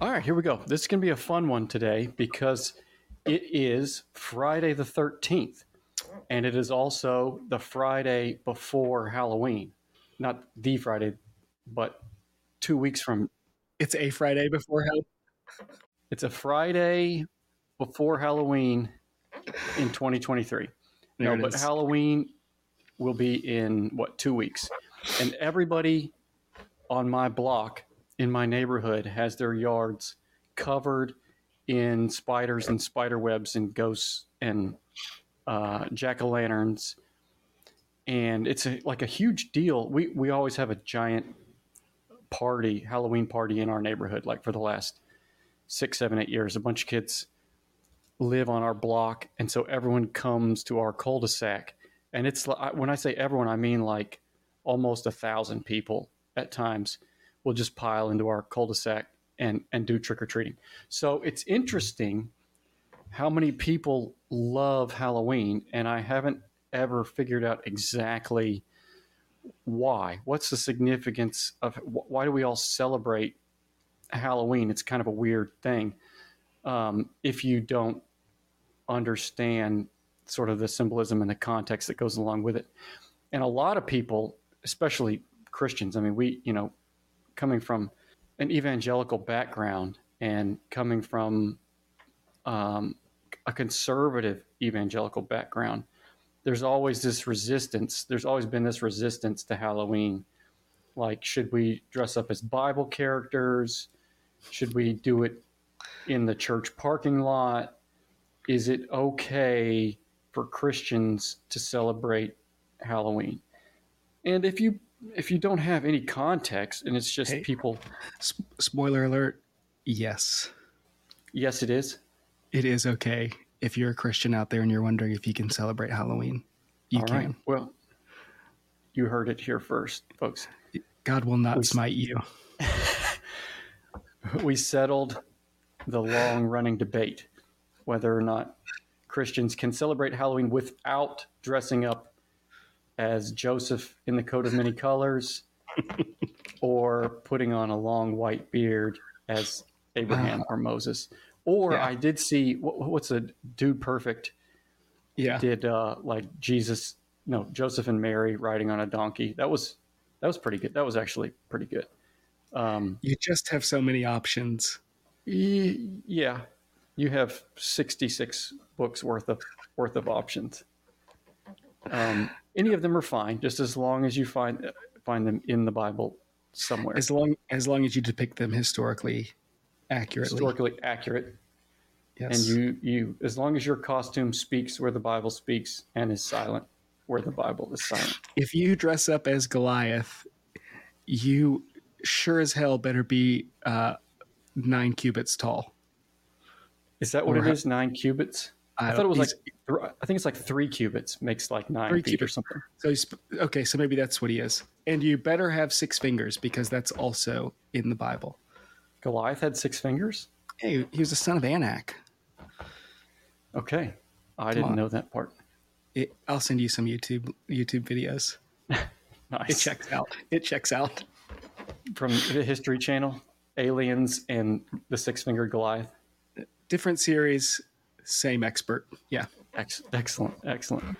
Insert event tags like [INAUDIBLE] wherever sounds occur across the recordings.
All right, here we go. This is going to be a fun one today because it is Friday the 13th, and it is also the Friday before Halloween. Not the Friday, but two weeks from. It's a Friday before Halloween. It's a Friday before Halloween in 2023. There no, but is. Halloween will be in what two weeks, and everybody on my block in my neighborhood has their yards covered in spiders and spider webs and ghosts and uh, jack o' lanterns, and it's a, like a huge deal. We we always have a giant party, Halloween party in our neighborhood, like for the last six, seven, eight years. A bunch of kids live on our block, and so everyone comes to our cul-de-sac. And it's when I say everyone, I mean like almost a thousand people at times will just pile into our cul-de-sac and and do trick or treating. So it's interesting how many people love Halloween, and I haven't ever figured out exactly why. What's the significance of why do we all celebrate Halloween? It's kind of a weird thing um, if you don't understand sort of the symbolism and the context that goes along with it. And a lot of people, especially Christians, I mean, we, you know, coming from an evangelical background and coming from um, a conservative evangelical background, there's always this resistance. There's always been this resistance to Halloween. Like, should we dress up as Bible characters? Should we do it in the church parking lot? Is it okay for Christians to celebrate Halloween? And if you if you don't have any context and it's just Hey. people, S- spoiler alert. Yes, yes, it is. it is okay if you're a Christian out there and you're wondering if you can celebrate Halloween. You All can. right. Well, you heard it here first, folks. God will not We- smite you. [LAUGHS] we settled the long running debate whether or not Christians can celebrate Halloween without dressing up as Joseph in the coat of many colors [LAUGHS] or putting on a long white beard as Abraham or Moses. Or Yeah. I did see what, what's a dude perfect Yeah. did uh, like Jesus, no, Joseph and Mary riding on a donkey. That was that was pretty good. That was actually pretty good. Um, You just have so many options. Ye- Yeah, you have sixty-six books worth of worth of options. Um, any of them are fine, just as long as you find find them in the Bible somewhere, As long as long as you depict them historically accurately. historically accurate, yes. and you you as long as your costume speaks where the Bible speaks and is silent where the Bible is silent. if you dress up as Goliath, you sure as hell better be uh, nine cubits tall. Is that what Or it is? Nine cubits? I, thought it was like th- I think it's like three cubits makes like nine feet or something. so. He's, okay, so maybe that's what he is. And you better have six fingers because that's also in the Bible. Goliath had six fingers. Hey, he was the son of Anak. Okay, I Come didn't on. know that part. It, I'll send you some YouTube YouTube videos. [LAUGHS] Nice. It checks out. It checks out. from the History Channel, Aliens and the Six Fingered Goliath. Different series, same expert. Yeah. Ex- excellent, excellent.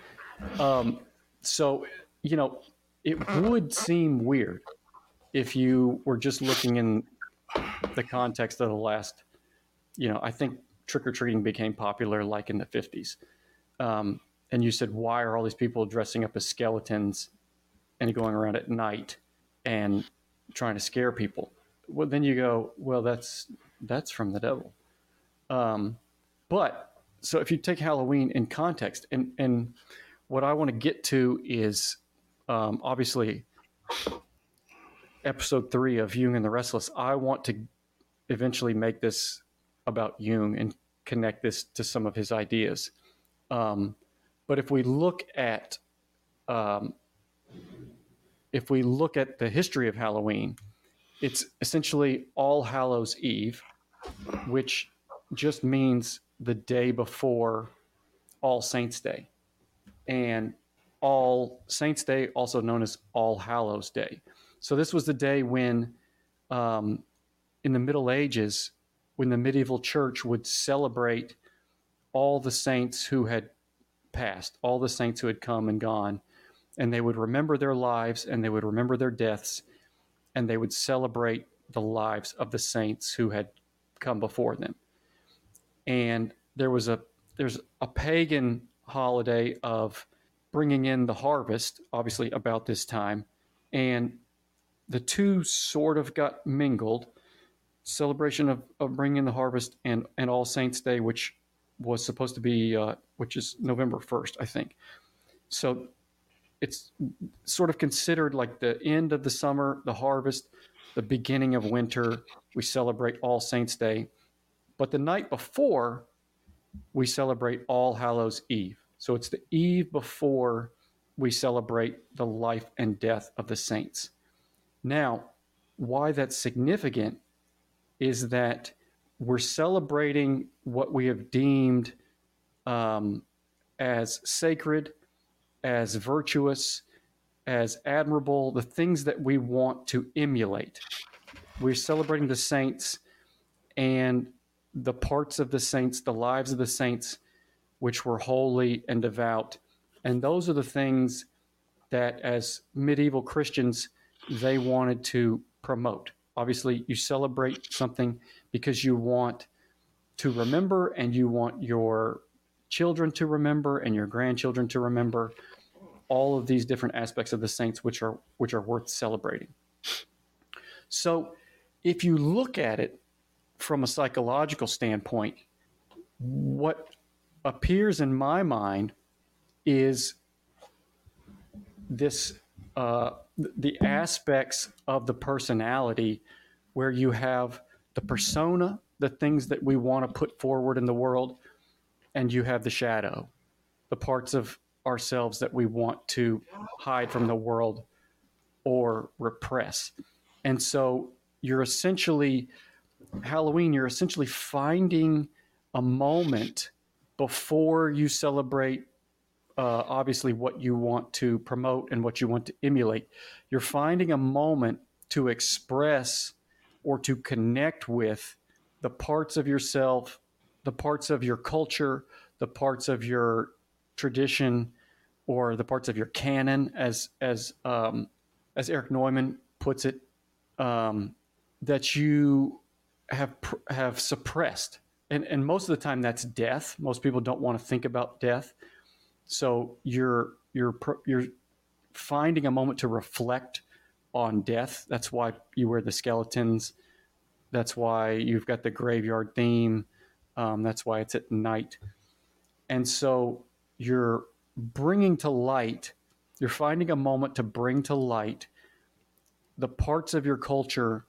Um, so, you know, it would seem weird if you were just looking in the context of the last, you know, I think trick or treating became popular like in the 50s. Um, and you said, why are all these people dressing up as skeletons and going around at night and trying to scare people? Well, then you go, well, that's that's from the devil. Um, but so if you take Halloween in context, and and what I want to get to is um, obviously episode three of Jung and the Restless. I want to eventually make this about Jung and connect this to some of his ideas. Um, but if we look at um, if we look at the history of Halloween, it's essentially All Hallows Eve, which just means the day before All Saints Day. And All Saints Day, also known as All Hallows Day. So this was the day when, um, in the Middle Ages, when the medieval church would celebrate all the saints who had passed, all the saints who had come and gone, and they would remember their lives and they would remember their deaths, and they would celebrate the lives of the saints who had come before them. And there was a there's a pagan holiday of bringing in the harvest, obviously about this time, and the two sort of got mingled. Celebration of, of bringing in the harvest and, and All Saints Day, which was supposed to be, uh, which is November 1st, I think. So it's sort of considered like the end of the summer, the harvest, the beginning of winter. We celebrate All Saints Day. But the night before, we celebrate All Hallows Eve. So it's the eve before we celebrate the life and death of the saints. Now, why that's significant is that we're celebrating what we have deemed um, as sacred, as virtuous, as admirable, the things that we want to emulate. We're celebrating the saints and the parts of the saints, the lives of the saints, which were holy and devout. And those are the things that, as medieval Christians, they wanted to promote. Obviously, you celebrate something because you want to remember and you want your children to remember and your grandchildren to remember all of these different aspects of the saints which are which are worth celebrating. So, if you look at it from a psychological standpoint, what appears in my mind is this uh, the aspects of the personality where you have the persona, the things that we want to put forward in the world, and you have the shadow, the parts of ourselves that we want to hide from the world or repress. And so you're essentially, Halloween, you're essentially finding a moment before you celebrate uh, obviously what you want to promote and what you want to emulate. You're finding a moment to express or to connect with the parts of yourself, the parts of your culture, the parts of your tradition, or the parts of your canon, as as um, as Erich Neumann puts it, um, that you have have suppressed and and most of the time that's death. Most people don't want to think about death, so you're you're you're finding a moment to reflect on death. That's why you wear the skeletons. That's why you've got the graveyard theme. Um, that's why it's at night, and so you're bringing to light. You're finding a moment to bring to light the parts of your culture,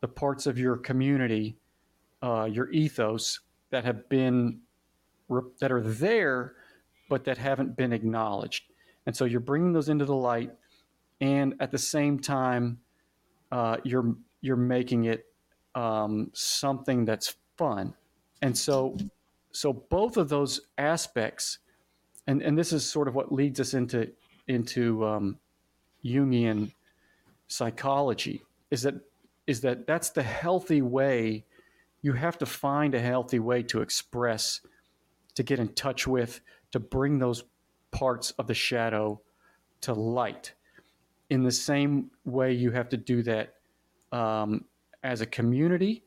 the parts of your community uh, your ethos that have been that are there, but that haven't been acknowledged. And so you're bringing those into the light, and at the same time, uh, you're you're making it um, something that's fun. And so, so both of those aspects, and and this is sort of what leads us into into um, Jungian psychology, is that is that that's the healthy way you have to find a healthy way to express, to get in touch with, to bring those parts of the shadow to light. In the same way, you have to do that um, as a community.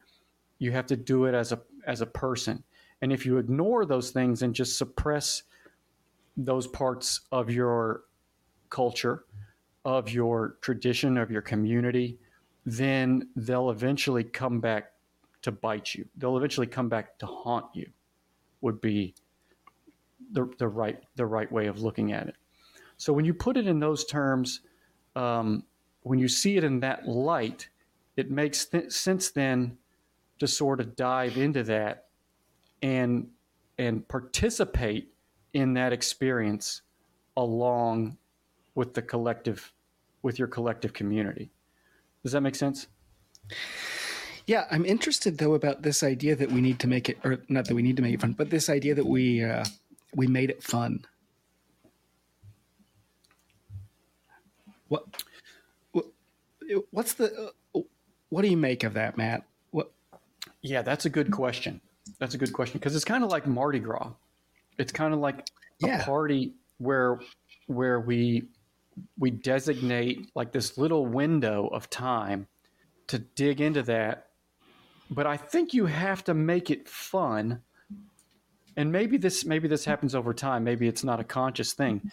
You have to do it as a as a person. And if you ignore those things and just suppress those parts of your culture, of your tradition, of your community, then they'll eventually come back to bite you. They'll eventually come back to haunt you. Would be the the right the right way of looking at it. So when you put it in those terms, um, when you see it in that light, it makes th- sense then to sort of dive into that and and participate in that experience along with the collective with your collective community. Does that make sense? Yeah, I'm interested though about this idea that we need to make it, or not that we need to make it fun, but this idea that we uh, we made it fun. What, what what's the uh, what do you make of that, Matt? What Yeah, that's a good question. That's a good question because it's kind of like Mardi Gras. It's kind of like Yeah. a party where where we we designate like this little window of time to dig into that. But I think you have to make it fun. And maybe this maybe this happens over time. Maybe it's not a conscious thing,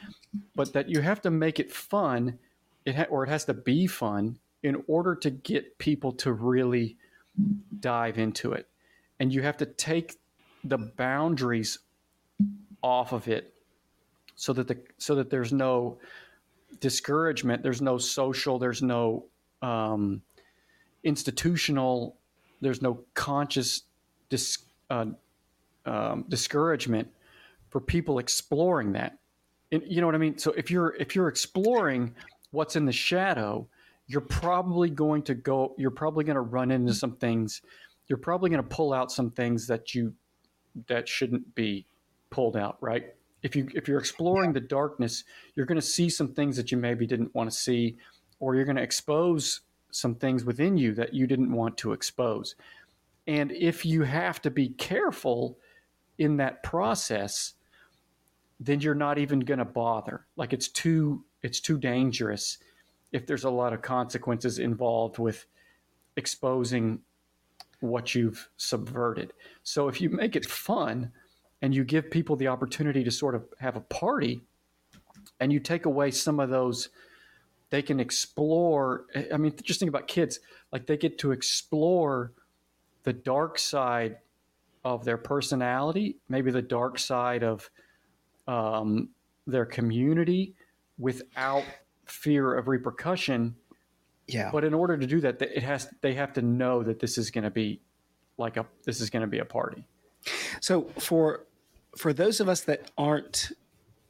but that you have to make it fun, it ha- or it has to be fun in order to get people to really dive into it. And you have to take the boundaries off of it so that the so that there's no discouragement, there's no social, there's no um, institutional, there's no conscious dis, uh, um, discouragement for people exploring that. And, you know what I mean? So if you're if you're exploring what's in the shadow, you're probably going to go. You're probably going to run into some things. You're probably going to pull out some things that you that shouldn't be pulled out, right? If you if you're exploring the darkness, you're going to see some things that you maybe didn't want to see, or you're going to expose some things within you that you didn't want to expose. And if you have to be careful in that process, then you're not even going to bother. Like it's too it's too dangerous if there's a lot of consequences involved with exposing what you've subverted. So if you make it fun and you give people the opportunity to sort of have a party and you take away some of those they can explore I mean just think about kids like they get to explore the dark side of their personality, maybe the dark side of um, their community without fear of repercussion. Yeah. But in order to do that, it has they have to know that this is going to be like a this is going to be a party. So for for those of us that aren't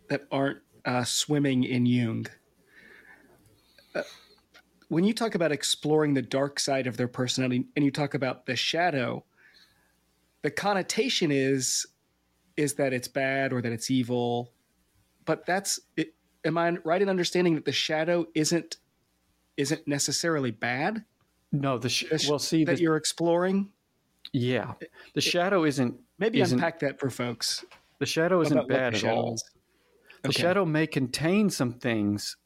that aren't uh, swimming in Jung, uh, when you talk about exploring the dark side of their personality, and you talk about the shadow, the connotation is is that it's bad or that it's evil. But that's it, am I right in understanding that the shadow isn't isn't necessarily bad? No, the sh- The sh- well, see, that the, you're exploring. yeah, the shadow isn't Maybe isn't- unpack that for folks. the shadow isn't bad at all. is. The Okay. shadow may contain some things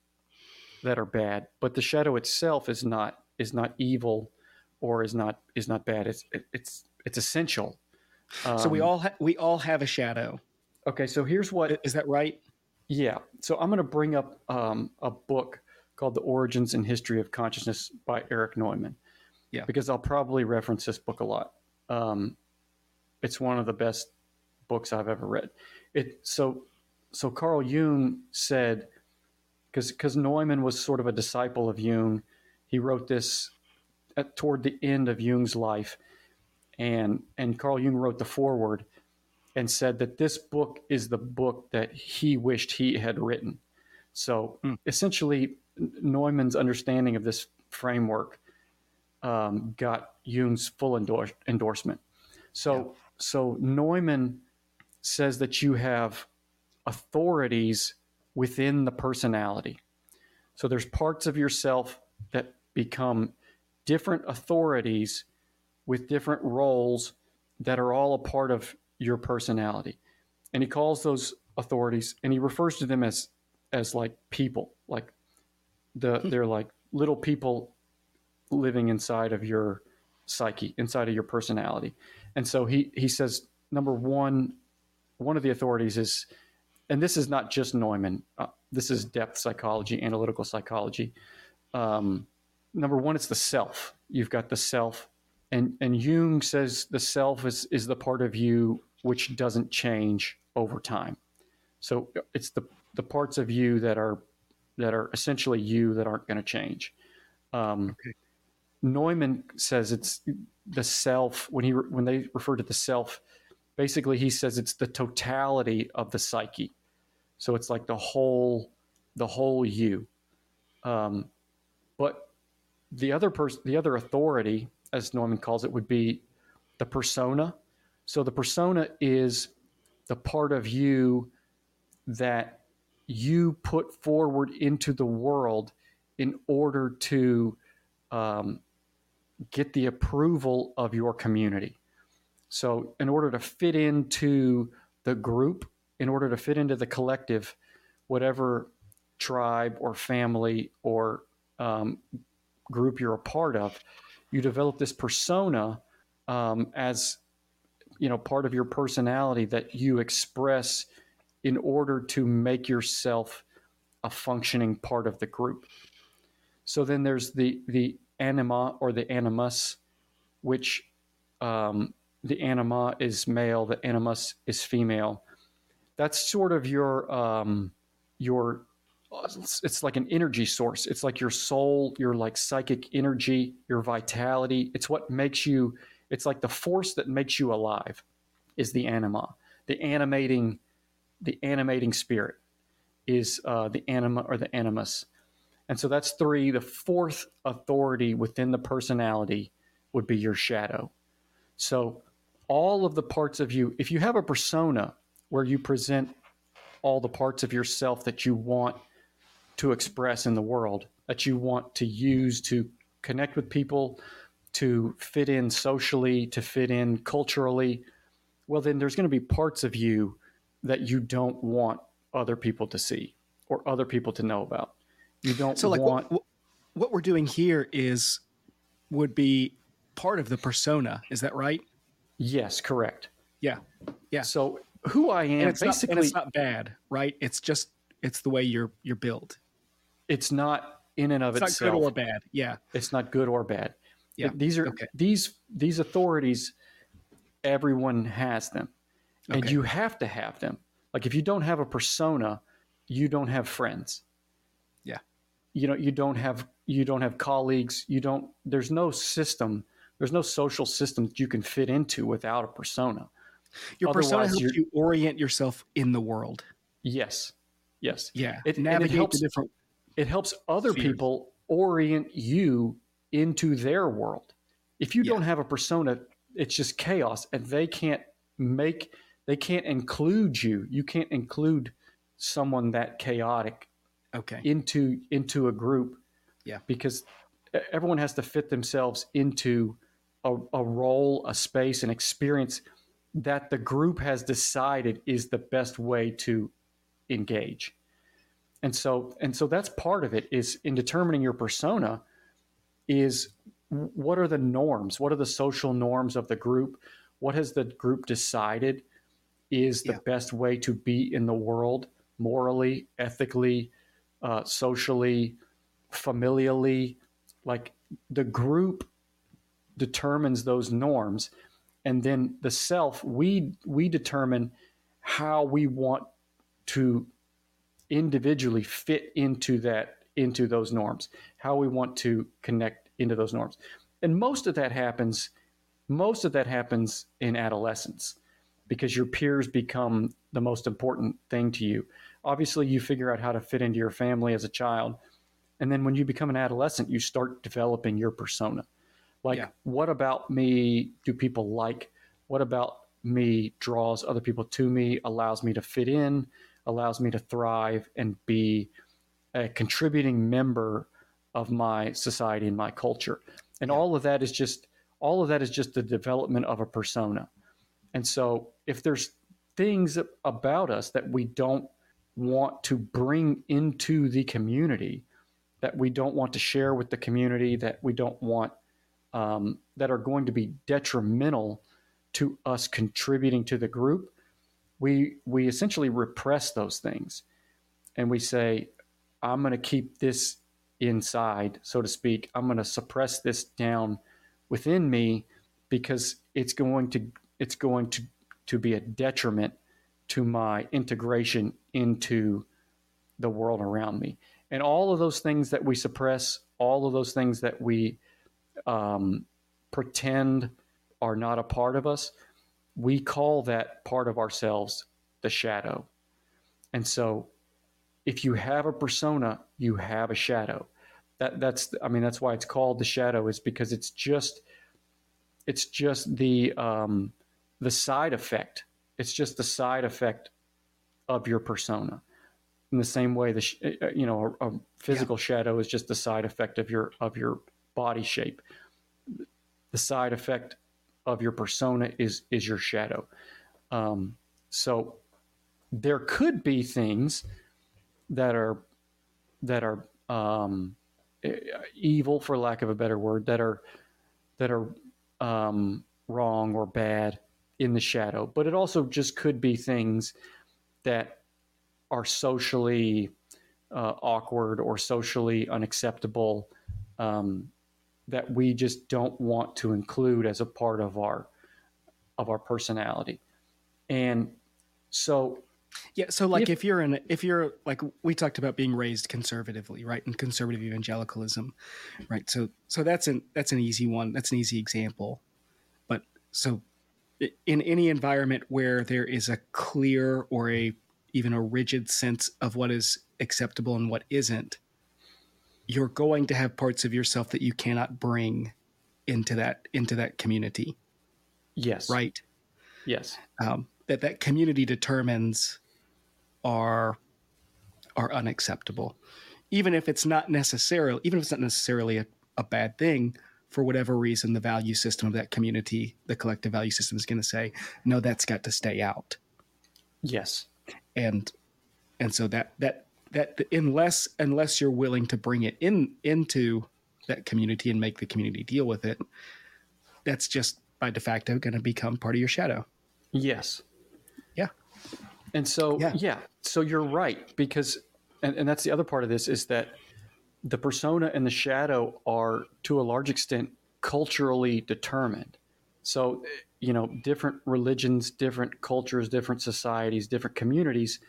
that are bad, but the shadow itself is not is not evil or is not is not bad. It's it, it's it's essential. So we Um, all ha- we all have a shadow. okay. So here's what Is that right? Yeah. So I'm going to bring up um, a book called The Origins and History of Consciousness by Erich Neumann. Yeah. Because I'll probably reference this book a lot. Um, it's one of the best books I've ever read. It so so Carl Jung said because because Neumann was sort of a disciple of Jung. He wrote this at, toward the end of Jung's life, and and Carl Jung wrote the foreword and said that this book is the book that he wished he had written. So Hmm. essentially, Neumann's understanding of this framework um, got Jung's full endorse, endorsement. So, so Neumann says that you have authorities within the personality. So there's parts of yourself that become different authorities with different roles that are all a part of your personality. And he calls those authorities and he refers to them as as like people, like the hmm. they're like little people living inside of your psyche, inside of your personality. And so he he says number 1 one of the authorities is and this is not just Neumann. Uh, this is depth psychology, analytical psychology. Um, number one, it's the self. You've got the self, and and Jung says the self is is the part of you which doesn't change over time. So it's the the parts of you that are that are essentially you that aren't going to change. Um, Okay. Neumann says it's the self when he when they refer to the self. Basically, he says it's the totality of the psyche. So it's like the whole the whole you. Um, but the other person, the other authority, as Neumann calls it, would be the persona. So the persona is the part of you that you put forward into the world in order to um, get the approval of your community. So, in order to fit into the group, in order to fit into the collective, whatever tribe or family or um, group you're a part of, you develop this persona um, as you know part of your personality that you express in order to make yourself a functioning part of the group. So then there's the the anima or the animus, which um, the anima is male, the animus is female. That's sort of your um, your it's like an energy source. It's like your soul, your like psychic energy, your vitality. It's what makes you. It's like the force that makes you alive. Is the anima, the animating, the animating spirit, is uh, the anima or the animus, and so that's three. The fourth authority within the personality would be your shadow. So all of the parts of you, if you have a persona where you present all the parts of yourself that you want to express in the world, that you want to use to connect with people, to fit in socially, to fit in culturally, well, then there's going to be parts of you that you don't want other people to see or other people to know about. You don't so like want. What, what we're doing here is would be part of the persona. Is that right? Yes, correct. Yeah, yeah. So who I am, and it's basically, not, and it's not bad, right? It's just it's the way you're you're built. it's not in and of It's not itself. good or bad. Yeah, It's not good or bad. Yeah, These are okay. these these authorities. Everyone has them, and Okay. you have to have them. Like if you don't have a persona, you don't have friends. You know, you don't have you don't have colleagues. You don't. There's no system. There's no social system that you can fit into without a persona. your persona helps you're- orient yourself in the world. Yes. Yes. Yeah, It- and it helps- the different. it helps other Spheres. people orient you into their world. If you Yeah. don't have a persona, it's just chaos and they can't make they can't include you. You can't include someone that chaotic Okay, into into a group. Yeah. Because everyone has to fit themselves into a, a role, a space, an experience that the group has decided is the best way to engage. And so and so that's part of it is in determining your persona is what are the norms? What are the social norms of the group? What has the group decided is the Yeah. best way to be in the world morally, ethically, uh, socially, familially? Like the group determines those norms, and then the self we we determine how we want to individually fit into that into those norms how we want to connect into those norms and most of that happens most of that happens in adolescence because your peers become the most important thing to you obviously you figure out how to fit into your family as a child and then when you become an adolescent you start developing your persona like Yeah. what about me do people like what about me draws other people to me allows me to fit in allows me to thrive and be a contributing member of my society and my culture. And all of that is just all of that is just the development of a persona. And so if there's things about us that we don't want to bring into the community, that we don't want to share with the community, that we don't want um, that are going to be detrimental to us contributing to the group, we we essentially repress those things, and we say, "I'm going to keep this inside, so to speak. I'm going to suppress this down within me because it's going to it's going to to be a detriment to my integration into the world around me." And all of those things that we suppress, all of those things that we um, pretend are not a part of us, we call that part of ourselves the shadow. And so if you have a persona, you have a shadow. That that's I mean that's why it's called the shadow is because it's just it's just the um, the side effect. It's just the side effect of your persona. In the same way, the sh- uh, you know a, a physical shadow is just the side effect of your of your body shape. The side effect of your persona is is your shadow. Um, so there could be things that are that are um, evil, for lack of a better word, that are that are um, wrong or bad in the shadow. But it also just could be things that are socially uh, awkward or socially unacceptable um, that we just don't want to include as a part of our of our personality. And so yeah, so like if, if, you're in if you're like we talked about being raised conservatively, right? And conservative evangelicalism, right? So so that's an that's an easy one. That's an easy example. But so in any environment where there is a clear or a even a rigid sense of what is acceptable and what isn't, you're going to have parts of yourself that you cannot bring into that into that community. Yes. Right. Yes. Um, that that community determines are are unacceptable, even if it's not necessarily even if it's not necessarily a, a bad thing. For whatever reason, the value system of that community, the collective value system, is going to say, no, that's got to stay out. Yes and and so that that that unless unless you're willing to bring it in into that community and make the community deal with it, that's just by de facto going to become part of your shadow. Yes. Yeah. And so yeah, yeah so you're right because and, and that's the other part of this is that the persona and the shadow are to a large extent culturally determined. So you know, different religions, different cultures, different societies, different communities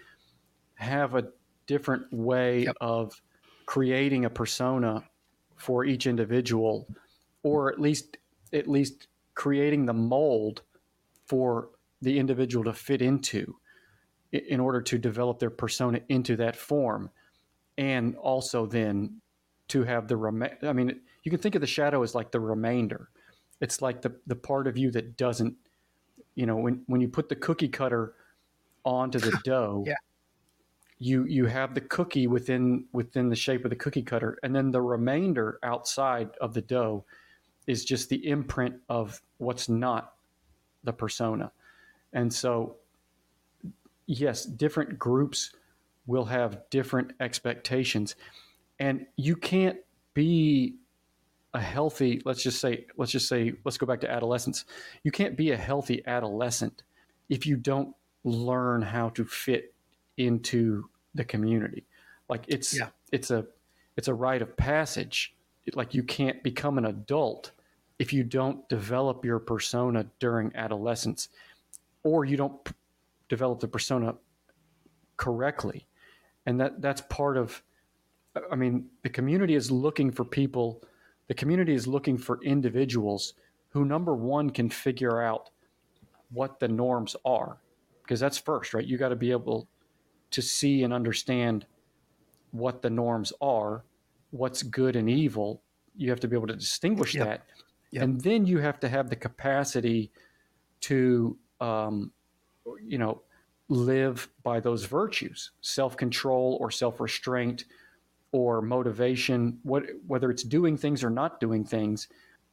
have a different way yep. of creating a persona for each individual, or at least at least creating the mold for the individual to fit into in order to develop their persona into that form and also then to have the rem- i mean you can think of the shadow as like the remainder. It's like the the part of you that doesn't you know when when you put the cookie cutter onto the [LAUGHS] dough yeah. you you have the cookie within within the shape of the cookie cutter and then the remainder outside of the dough is just the imprint of what's not the persona. And so yes different groups will have different expectations and you can't be a healthy let's just say let's just say let's go back to adolescence. You can't be a healthy adolescent if you don't learn how to fit into the community. Like it's yeah. it's a it's a rite of passage. Like you can't become an adult if you don't develop your persona during adolescence or you don't p- develop the persona correctly. And that that's part of i mean the community is looking for people the community is looking for individuals who, number one, can figure out what the norms are, because that's first, right? You got to be able to see and understand what the norms are, what's good and evil. You have to be able to distinguish yep. that. Yep. And then you have to have the capacity to, um, you know, live by those virtues self control or self restraint or motivation, what, whether it's doing things or not doing things,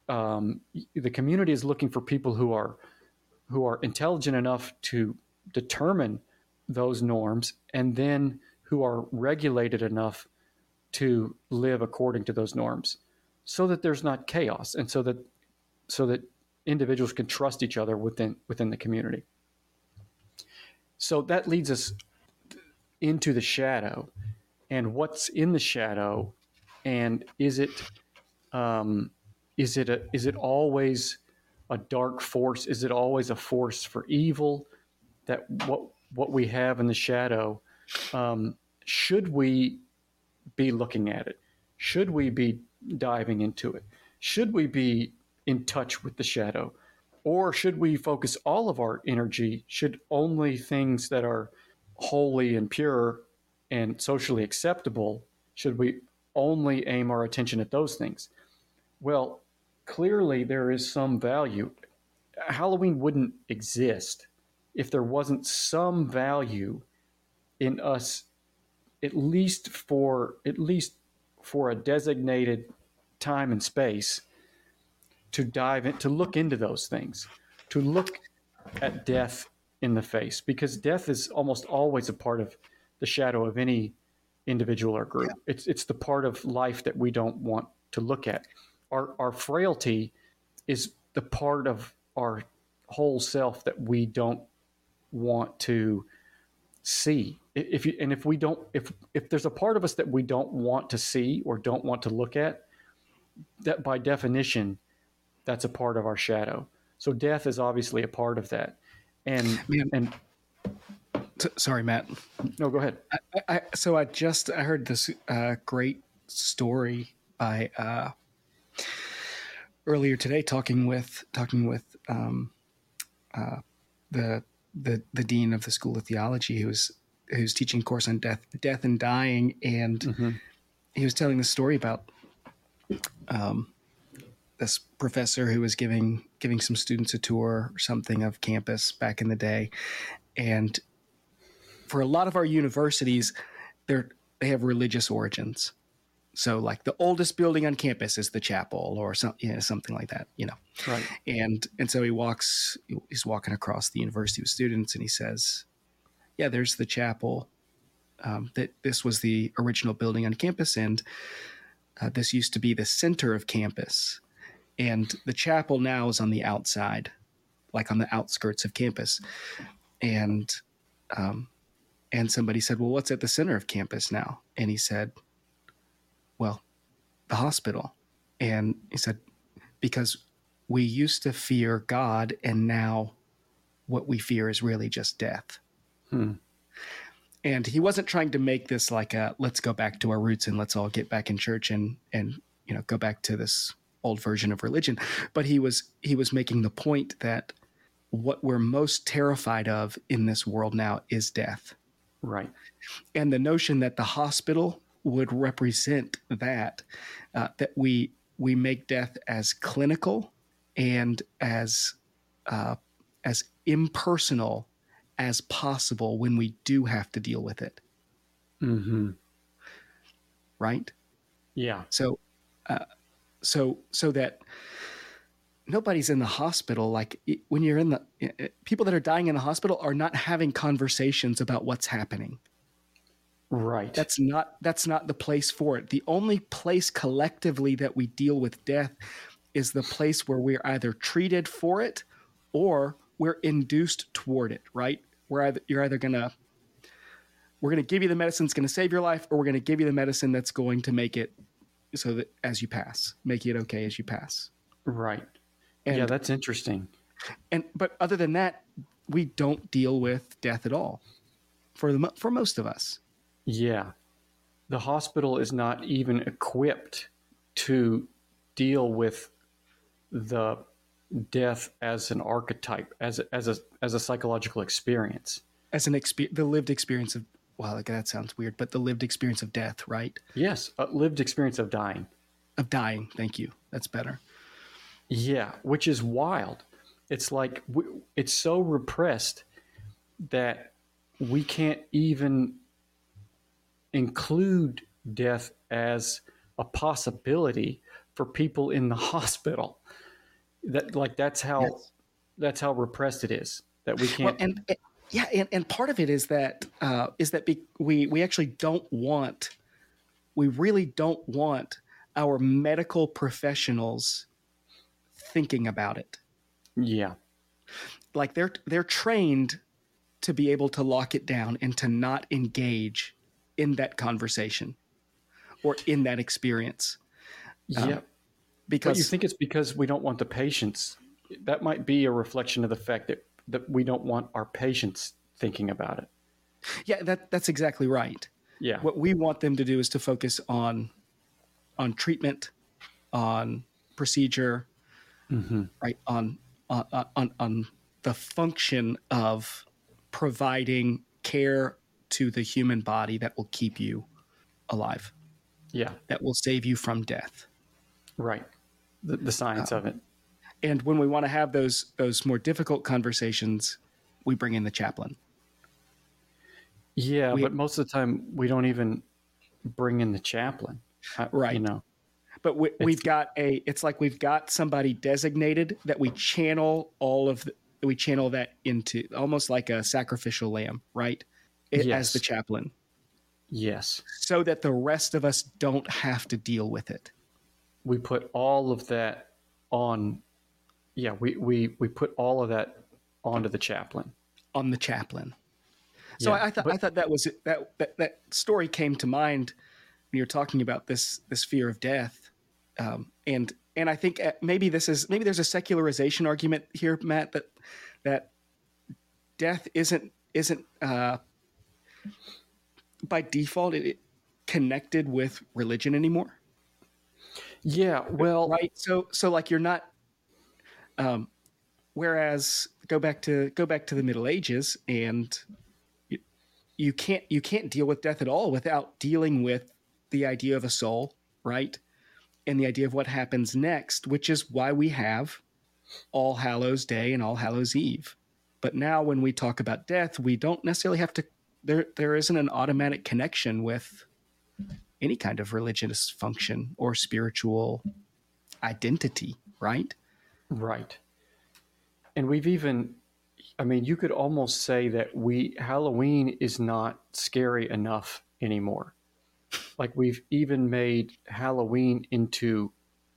um, the community is looking for people who are who are intelligent enough to determine those norms and then who are regulated enough to live according to those norms so that there's not chaos and so that so that individuals can trust each other within within the community. So that leads us into the shadow and what's in the shadow and is it um, is it a, is it always a dark force? Is it always a force for evil that what what we have in the shadow? Um, should we be looking at it? Should we be diving into it? Should we be in touch with the shadow? Or should we focus all of our energy should only things that are holy and pure and socially acceptable should we only aim our attention at those things? Well, clearly there is some value. Halloween wouldn't exist if there wasn't some value in us at least for at least for a designated time and space to dive in, to look into those things, to look at death in the face, because death is almost always a part of the shadow of any individual or group. Yeah. It's it's the part of life that we don't want to look at. Our our frailty is the part of our whole self that we don't want to see. If you and if we don't if if there's a part of us that we don't want to see or don't want to look at, that by definition, that's a part of our shadow. So death is obviously a part of that. And Man. and sorry, Matt. No, go ahead. I, I, so I just I heard this uh, great story by uh, earlier today, talking with talking with um, uh, the the the dean of the School of Theology, who's who's teaching a course on death, death and dying, and mm-hmm. he was telling the story about um, this professor who was giving giving some students a tour or something of campus back in the day, and for a lot of our universities, they're they have religious origins. So, like the oldest building on campus is the chapel, or some, you know, something like that, you know. Right. And and so he walks. He's walking across the university with students, and he says, "Yeah, there's the chapel. Um, that this was the original building on campus, and uh, this used to be the center of campus, and the chapel now is on the outside, like on the outskirts of campus, and." Um, and somebody said, "Well, what's at the center of campus now?" And he said, "Well, the hospital." And he said, "Because we used to fear God, and now what we fear is really just death." Hmm. And he wasn't trying to make this like a let's go back to our roots and let's all get back in church and and you know go back to this old version of religion, but he was he was making the point that what we're most terrified of in this world now is death Right. And the notion that the hospital would represent that, uh, that we we make death as clinical and as uh, as impersonal as possible when we do have to deal with it. Mm-hmm. Right. Yeah. So, uh, so so that nobody's in the hospital like when you're in the people that are dying in the hospital are not having conversations about what's happening. Right. That's not that's not the place for it. The only place collectively that we deal with death is the place where we're either treated for it or we're induced toward it right? We're either you're either gonna we're gonna give you the medicine that's gonna save your life or we're gonna give you the medicine that's going to make it so that as you pass make it okay as you pass. Right and, yeah, that's interesting. And but other than that, we don't deal with death at all for the for most of us. Yeah. The hospital is not even equipped to deal with the death as an archetype, as a, as a as a psychological experience, as an experience, the lived experience of. Wow, like that sounds weird, but the lived experience of death, right? Yes, a lived experience of dying. Of dying. Thank you. That's better. Yeah, which is wild. It's like it's so repressed that we can't even include death as a possibility for people in the [LAUGHS] hospital. That like that's how yes. that's how repressed it is that we can't. Well, and, and, yeah, and, and part of it is that uh, is that be, we we actually don't want we really don't want our medical professionals thinking about it. Yeah. Like they're they're trained to be able to lock it down and to not engage in that conversation or in that experience. Um, yeah. Um, because but you think it's because we don't want the patients. That might be a reflection of the fact that that we don't want our patients thinking about it. Yeah, that that's exactly right. Yeah. What we want them to do is to focus on on treatment, on procedure, mm-hmm. right on, on on on the function of providing care to the human body that will keep you alive. Yeah, that will save you from death. Right, the, the science uh, of it. And when we want to have those those more difficult conversations, we bring in the chaplain. Yeah, we, but most of the time we don't even bring in the chaplain. Right. You know but we, we've got a. It's like we've got somebody designated that we channel all of. The, we channel that into almost like a sacrificial lamb, right? It, Yes. As the chaplain, Yes. so that the rest of us don't have to deal with it. we put all of that on yeah we we we put all of that onto the chaplain on the chaplain. So Yeah, I, I thought but- I thought that was that, that that story came to mind when you're talking about this this fear of death, um, and and I think uh, maybe this is maybe there's a secularization argument here, Matt, that that death isn't isn't uh, by default it, it connected with religion anymore. Yeah well right? So so like you're not um whereas go back to go back to the middle ages and you, you can't you can't deal with death at all without dealing with the idea of a soul right and the idea of what happens next which is why we have all hallows day and all hallows eve. But now when we talk about death we don't necessarily have to there there isn't an automatic connection with any kind of religious function or spiritual identity, right? right. And we've even i mean you could almost say that we halloween is not scary enough anymore like we've even made halloween into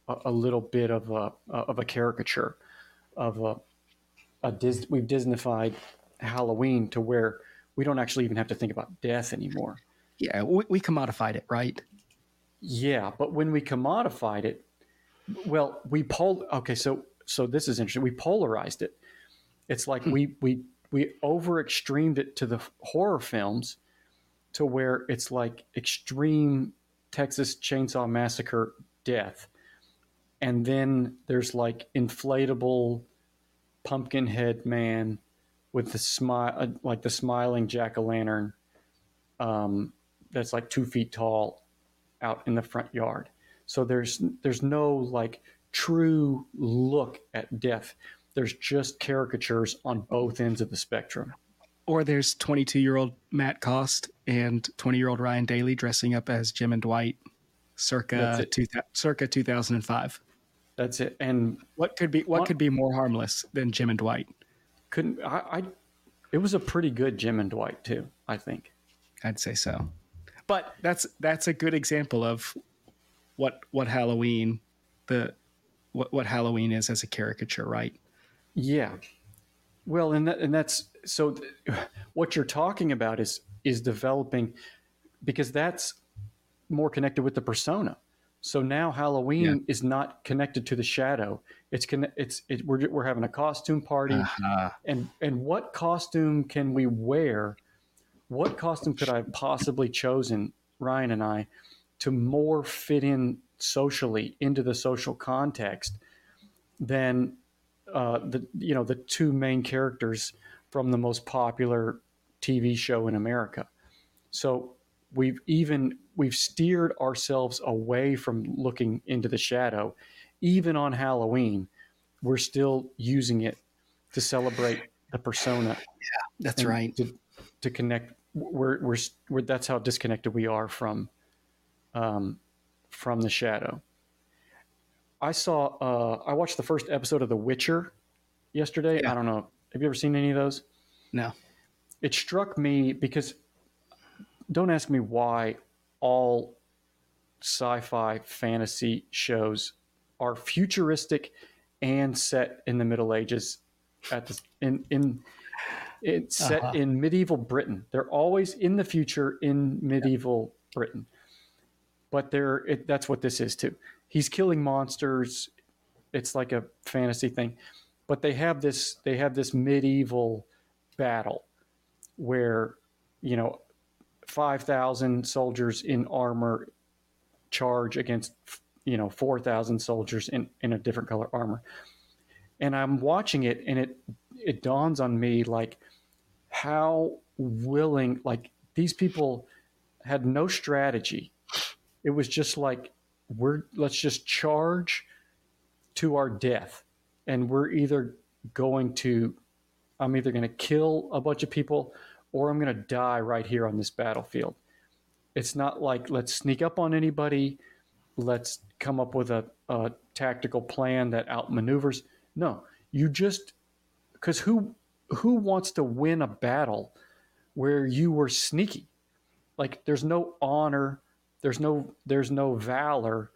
a, a little bit of a of a caricature of a, a Dis, we've disneyfied halloween to where we don't actually even have to think about death anymore Yeah, we, we commodified it, right? Yeah, but when we commodified it, well, we pol. Okay, so so this is interesting. We polarized it. It's like hmm. we we we over extremed it to the horror films, to where it's like extreme Texas Chainsaw Massacre death, and then there's like inflatable pumpkin head man with the smile, like the smiling jack o' lantern, um, that's like two feet tall out in the front yard. So there's there's no like true look at death. There's just caricatures on both ends of the spectrum. Or there's 22 year old Matt Cost and 20 year old Ryan Daly dressing up as Jim and Dwight, circa two, circa 2005. That's it. And What could be what could be more harmless than Jim and Dwight? couldn't I, I it was a pretty good Jim and Dwight too, I think. I'd say so. But that's that's a good example of what what Halloween the what what Halloween is as a caricature, right? Yeah. Well, and that, and that's so th- what you're talking about is is developing because that's more connected with the persona. So now Halloween Yeah. is not connected to the shadow. It's conne- it's it, we're we're having a costume party Uh-huh. and and what costume can we wear? What costume could I have possibly chosen, Ryan and I, to more fit in socially into the social context than uh, the you know the two main characters from the most popular TV show in America. So we've even we've steered ourselves away from looking into the shadow. Even on Halloween, we're still using it to celebrate the persona Yeah, That's right. to, to connect we're, we're we're that's how disconnected we are from um from the shadow i saw uh i watched the first episode of the witcher yesterday Yeah. i don't know have you ever seen any of those No. It struck me because don't ask me why all sci-fi fantasy shows are futuristic and set in the middle ages at the in in it's set Uh-huh. in medieval britain. They're always in the future in medieval britain. But they're it, that's what this is too. He's killing monsters. It's like a fantasy thing. But they have this they have this medieval battle where you know 5000 soldiers in armor charge against you know 4000 soldiers in in a different color armor. And i'm watching it and it it dawns on me like how willing like these people had no strategy. It was just like we're let's just charge to our death and we're either going to i'm either going to kill a bunch of people or i'm going to die right here on this battlefield it's not like let's sneak up on anybody let's come up with a, a tactical plan that outmaneuvers. No, you just because who who wants to win a battle where you were sneaky? Like there's no honor, there's no there's no valor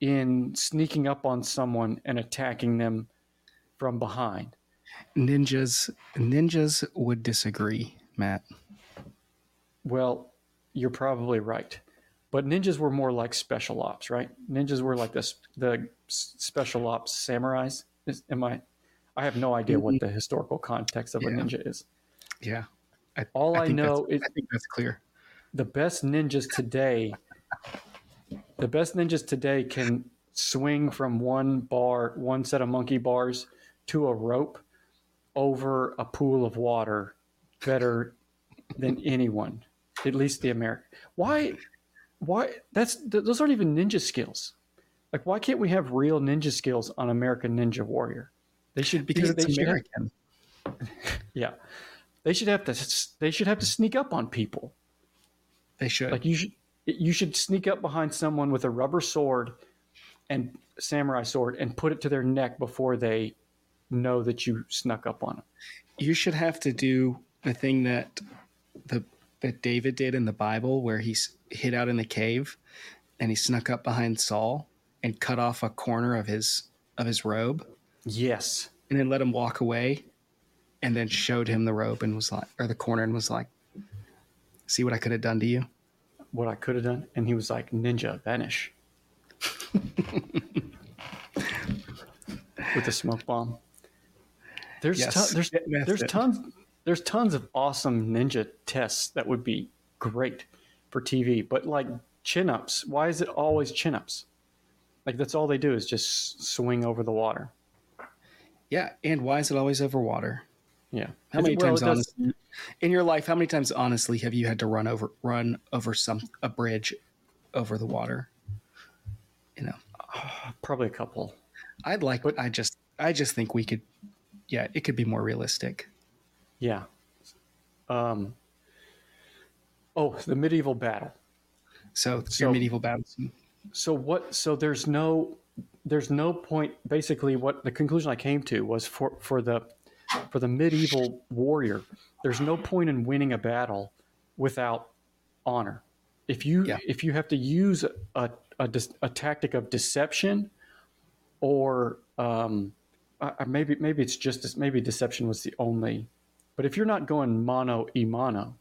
in sneaking up on someone and attacking them from behind. Ninjas ninjas would disagree, Matt. Well, you're probably right. But ninjas were more like special ops, right? Ninjas were like this the special ops samurais. Is, am I I have no idea what mm-hmm. the historical context of Yeah. a ninja is. Yeah. I, All I, think know is I think that's clear. the best ninjas today the best ninjas today can swing from one bar one set of monkey bars to a rope over a pool of water better than anyone at least the american why why that's th- those aren't even ninja skills like why can't we have real ninja skills on american ninja warrior they should Because they it's should have- American. [LAUGHS] yeah they should have to they should have to sneak up on people They should. like you should you should sneak up behind someone with a rubber sword and samurai sword and put it to their neck before they know that you snuck up on them. you should have to do the thing that the that David did in the Bible, where he hid out in the cave and he snuck up behind Saul and cut off a corner of his of his robe, Yes. and then let him walk away, and then showed him the robe and was like, or the corner, and was like, "See what I could have done to you." What I could have done. And he was like, Ninja, vanish. [LAUGHS] With the smoke bomb. There's Yes. ton- there's there's it. tons there's tons of awesome ninja tests that would be great for TV, but like chin ups, why is it always chin ups? Like that's all they do is just swing over the water. Yeah, and why is it always over water? Yeah. How many Well, times honestly, in your life? How many times honestly have you had to run over run over some a bridge over the water? You know, [SIGHS] Probably a couple. I'd like. But I just I just think we could. Yeah, it could be more realistic. Yeah. Um. Oh, the medieval battle. So, So- your medieval battles. So what? So there's no, there's no point. Basically, what the conclusion I came to was for for the, for the medieval warrior, there's no point in winning a battle without honor. If you Yeah. if you have to use a a, a tactic of deception, or um, uh, maybe maybe it's just maybe deception was the only, but if you're not going mano e mano,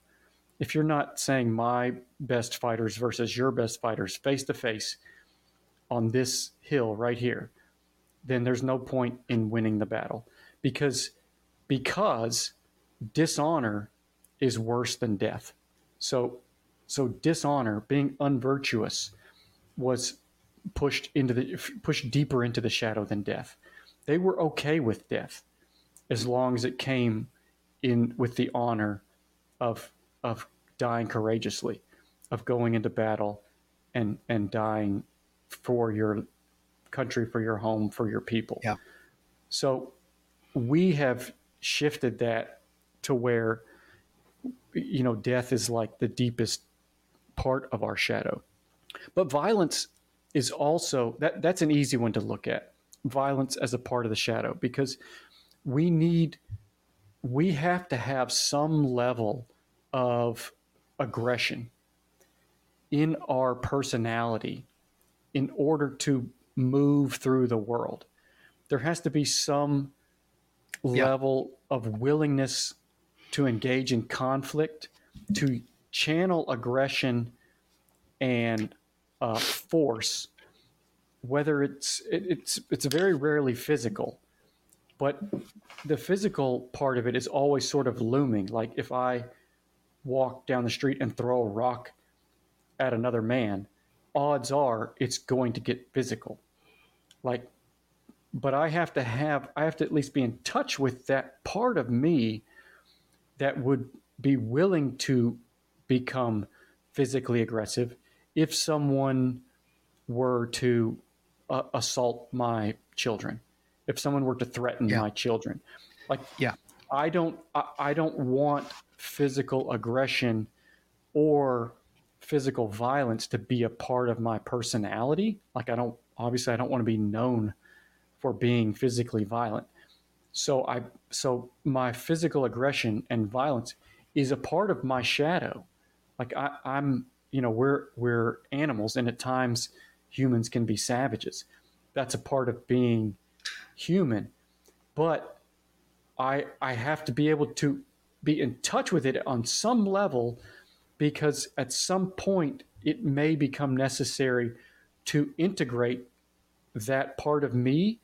if you're not saying my best fighters versus your best fighters face to face on this hill right here, then there's no point in winning the battle because because dishonor is worse than death. So so dishonor, being unvirtuous, was pushed into the pushed deeper into the shadow than death. They were okay with death as long as it came in with the honor of of dying courageously, of going into battle and and dying for your country, for your home, for your people. Yeah. So we have shifted that to where you know death is like the deepest part of our shadow. But violence is also that that's an easy one to look at. Violence as a part of the shadow because we need we have to have some level of aggression in our personality in order to move through the world. There has to be some Yeah. level of willingness to engage in conflict, to channel aggression and uh, force, whether it's it, it's it's very rarely physical, but the physical part of it is always sort of looming. Like if I walk down the street and throw a rock at another man, odds are it's going to get physical. Like, but I have to have, I have to at least be in touch with that part of me that would be willing to become physically aggressive if someone were to uh, assault my children, if someone were to threaten Yeah. my children. Like, Yeah. I don't, I, I don't want physical aggression or physical violence to be a part of my personality. Like I don't obviously I don't want to be known for being physically violent. So I so my physical aggression and violence is a part of my shadow. Like I, I'm you know we're we're animals and at times humans can be savages. That's a part of being human. But I I have to be able to be in touch with it on some level because at some point it may become necessary to integrate that part of me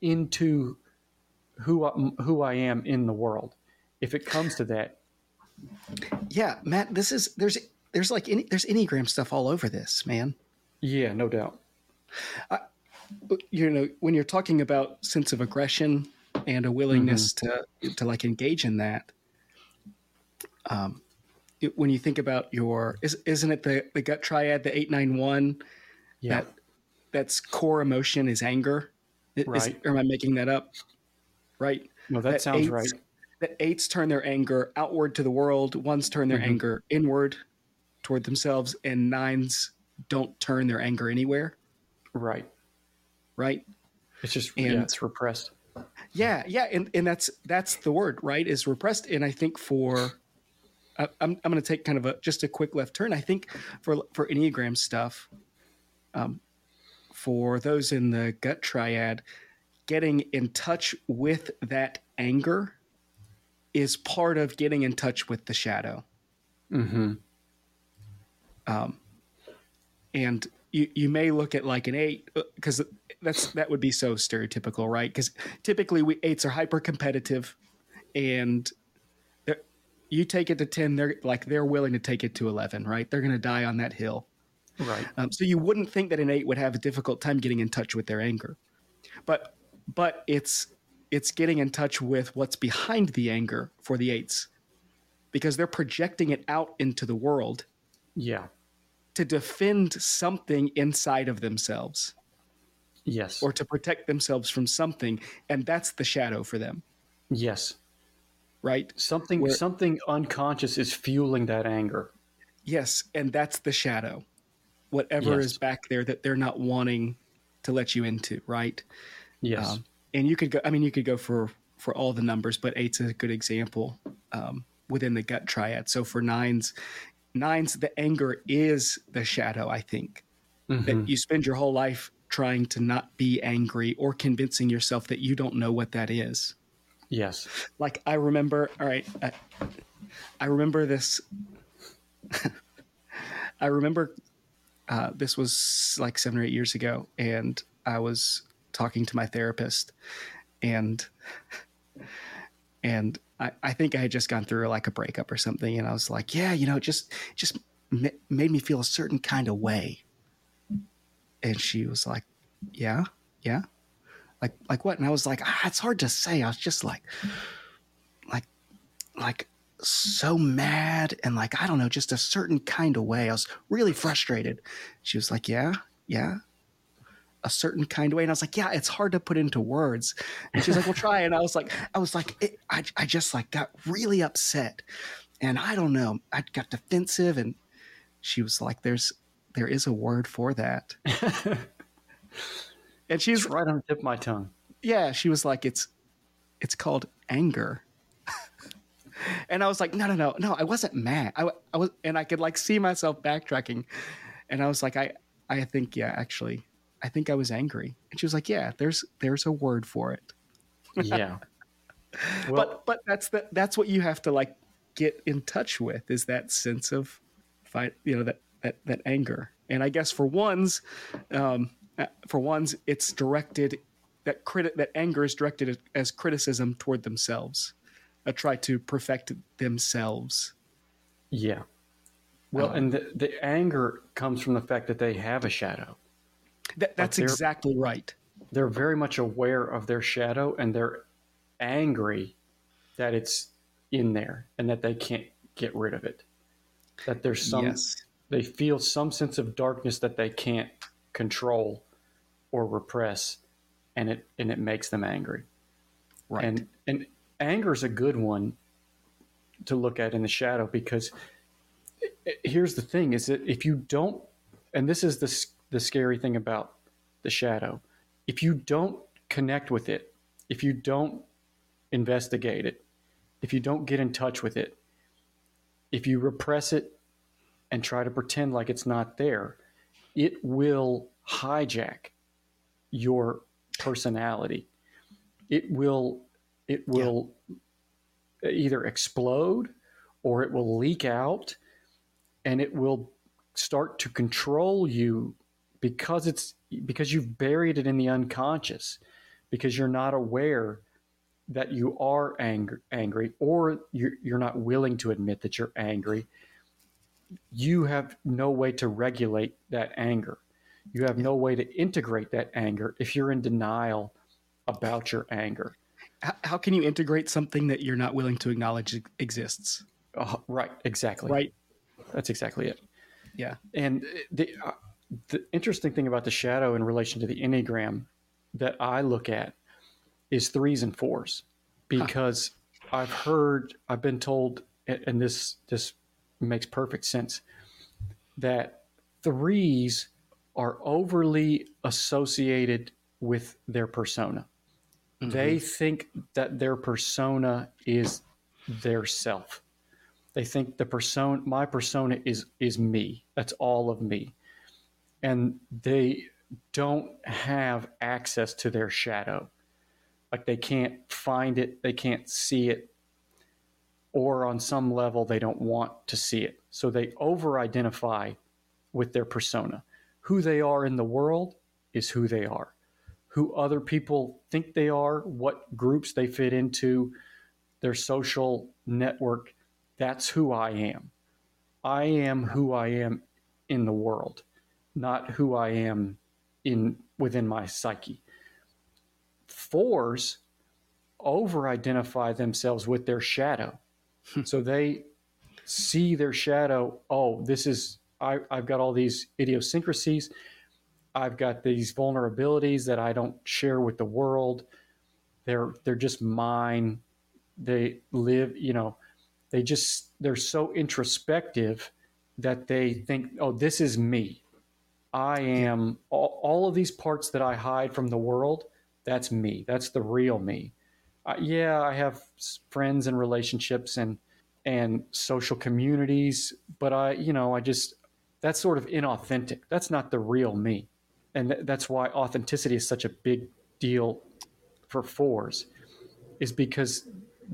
into who I, who I am in the world. If it comes to that, yeah, Matt, this is there's there's like any, there's enneagram stuff all over this, man. Yeah, no doubt. I, you know, when you're talking about sense of aggression and a willingness mm-hmm. to to like engage in that, um, it, when you think about your is, isn't it the the gut triad, the eight nine one, yeah, that that's core emotion is anger. Right. Is, or am I making that up? Right. No, that, that sounds eights, right. That eights turn their anger outward to the world. Ones turn their mm-hmm. anger inward toward themselves, and nines don't turn their anger anywhere. Right. Right. It's just and, yeah, it's repressed. Yeah, yeah, and and that's that's the word, right? Is repressed, and I think for I, I'm I'm going to take kind of a just a quick left turn. I think for for enneagram stuff, um, for those in the gut triad, getting in touch with that anger is part of getting in touch with the shadow. Mm-hmm. Um, and you you may look at like an eight because uh, that's that would be so stereotypical, right? Because typically we eights are hyper competitive, and you take it to ten, they're like they're willing to take it to eleven, right? They're going to die on that hill, right? Um, so you wouldn't think that an eight would have a difficult time getting in touch with their anger, but but it's it's getting in touch with what's behind the anger for the eights because they're projecting it out into the world. Yeah to defend something inside of themselves. Yes. Or to protect themselves from something. And that's the shadow for them. Yes. Right? Something Where, something unconscious is fueling that anger. Yes. And that's the shadow. Whatever yes. is back there that they're not wanting to let you into, right? Yes. Um, and you could go I mean you could go for for all the numbers, but eight's a good example. Um, within the gut triad. So for nines, nines, the anger is the shadow, I think. Mm-hmm. That you spend your whole life trying to not be angry or convincing yourself that you don't know what that is. Yes. Like I remember, all right, I, I remember this. [LAUGHS] I remember uh, this was like seven or eight years ago, and I was talking to my therapist, and and I, I think I had just gone through like a breakup or something, and I was like, yeah, you know, just just made me feel a certain kind of way. And she was like, yeah, yeah, like like what? And I was like, ah, it's hard to say. I was just like, like, like so mad and like I don't know, just a certain kind of way. I was really frustrated. She was like, yeah, yeah, a certain kind of way. And I was like, yeah, it's hard to put into words. And she's like, well, try. And I was like, I was like, it, I, I just like got really upset. And I don't know, I got defensive. And she was like, there's, there is a word for that. [LAUGHS] and she's it's right on the tip of my tongue. Yeah. She was like, it's, it's called anger. [LAUGHS] and I was like, no, no, no, no, I wasn't mad. I, I was, and I could like see myself backtracking. And I was like, I, I think, yeah, actually, I think I was angry. And she was like, yeah, there's there's a word for it. yeah. [LAUGHS] Well, but but that's the, that's what you have to like get in touch with is that sense of fight, you know, that that that anger. And I guess for ones, um, uh, for ones, it's directed that credit that anger is directed as criticism toward themselves, a try to perfect themselves. Yeah. Well, um, and the, the anger comes from the fact that they have a shadow. That, that's exactly right. They're very much aware of their shadow and they're angry that it's in there and that they can't get rid of it. That there's some, yes. they feel some sense of darkness that they can't control or repress, and it and it makes them angry. Right. And and anger is a good one to look at in the shadow because here's the thing is that if you don't and this is the, the scary thing about the shadow if you don't connect with it if you don't investigate it if you don't get in touch with it if you repress it and try to pretend like it's not there it will hijack your personality it will it will yeah. either explode or it will leak out and it will start to control you because it's because you've buried it in the unconscious because you're not aware that you are angry, angry or you're, you're not willing to admit that you're angry you have no way to regulate that anger. You have no way to integrate that anger if you're in denial about your anger. How, can you integrate something that you're not willing to acknowledge exists? Uh, right exactly. Right. That's exactly it. Yeah. And the, uh, the interesting thing about the shadow in relation to the Enneagram that I look at is threes and fours because huh. I've heard, I've been told, and this, this makes perfect sense, that threes are overly associated with their persona. Mm-hmm. They think that their persona is their self. They think the persona, my persona is is me. That's all of me, and they don't have access to their shadow. Like they can't find it, they can't see it, or on some level they don't want to see it. So they over-identify with their persona. Who they are in the world is who they are. Who other people think they are, what groups they fit into, their social network that's who I am. I am who I am in the world, not who I am in within my psyche. Fours over identify themselves with their shadow. Hmm. so they see their shadow, oh, this is I, I've got all these idiosyncrasies. I've got these vulnerabilities that I don't share with the world. They're they're just mine. They live, you know, they just they're so introspective that they think oh this is me i am all, all of these parts that i hide from the world that's me. That's the real me. Uh, yeah i have friends and relationships and and social communities but i you know i just that's sort of inauthentic. That's not the real me. And th- that's why authenticity is such a big deal for fours is because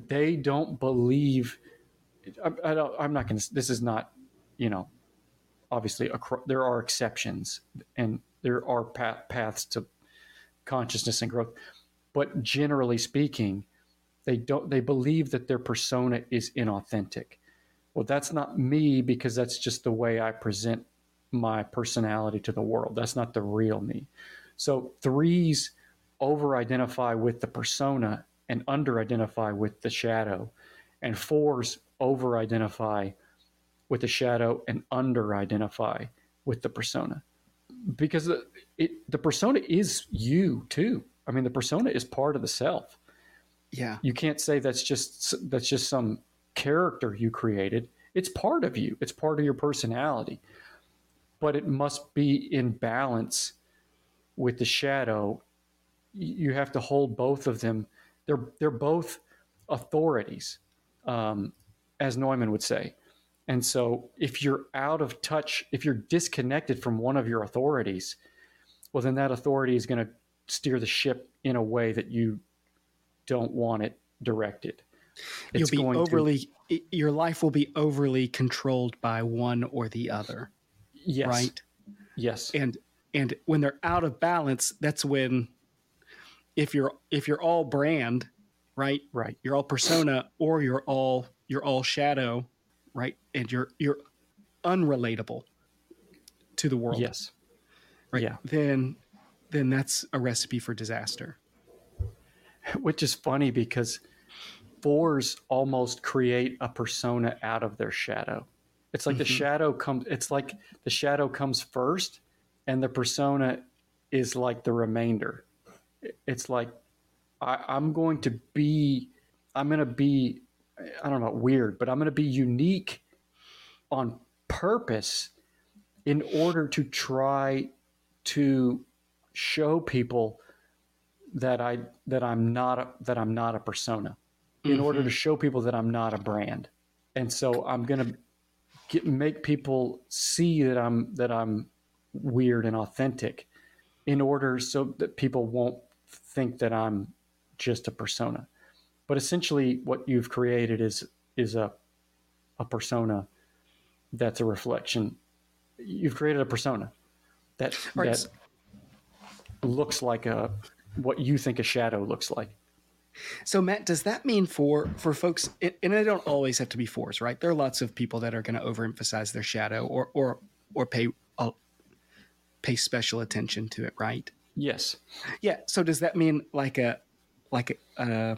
they don't believe I, I don't, I'm not going to, this is not, you know, obviously there are exceptions and there are paths to consciousness and growth. But generally speaking, they don't, they believe that their persona is inauthentic. Well, that's not me because that's just the way I present my personality to the world. That's not the real me. So threes over identify with the persona and under identify with the shadow. And fours over identify with the shadow and under identify with the persona. Because the, it, the persona is you too. I mean the persona is part of the self. Yeah. You can't say that's just that's just some character you created. It's part of you. It's part of your personality. But it must be in balance with the shadow. You have to hold both of them. They're they're both authorities um, as Neumann would say. And so if you're out of touch, if you're disconnected from one of your authorities, well, then that authority is going to steer the ship in a way that you don't want it directed. It's You'll be overly, to, your life will be overly controlled by one or the other. Yes. Right? Yes. And, and when they're out of balance, that's when, if you're, if you're all brand, right? Right. You're all persona or you're all you're all shadow, right? And you're you're unrelatable to the world. Yes. Right. Yeah. Then then that's a recipe for disaster. Which is funny because fours almost create a persona out of their shadow. It's like mm-hmm. the shadow comes it's like the shadow comes first and the persona is like the remainder. It's like I, I'm going to be I'm going to be I don't know, weird, but I'm going to be unique on purpose in order to try to show people that I that I'm not a, that I'm not a persona in mm-hmm. order to show people that I'm not a brand. And so I'm going to get, make people see that I'm that I'm weird and authentic in order so that people won't think that I'm just a persona. But essentially what you've created is is a a persona that's a reflection. You've created a persona that right. that looks like a what you think a shadow looks like. So Matt, does that mean for for folks, and they don't always have to be fours, right? There are lots of people that are going to overemphasize their shadow or or or pay uh, pay special attention to it, right? Yes. Yeah. So does that mean like a like a, uh,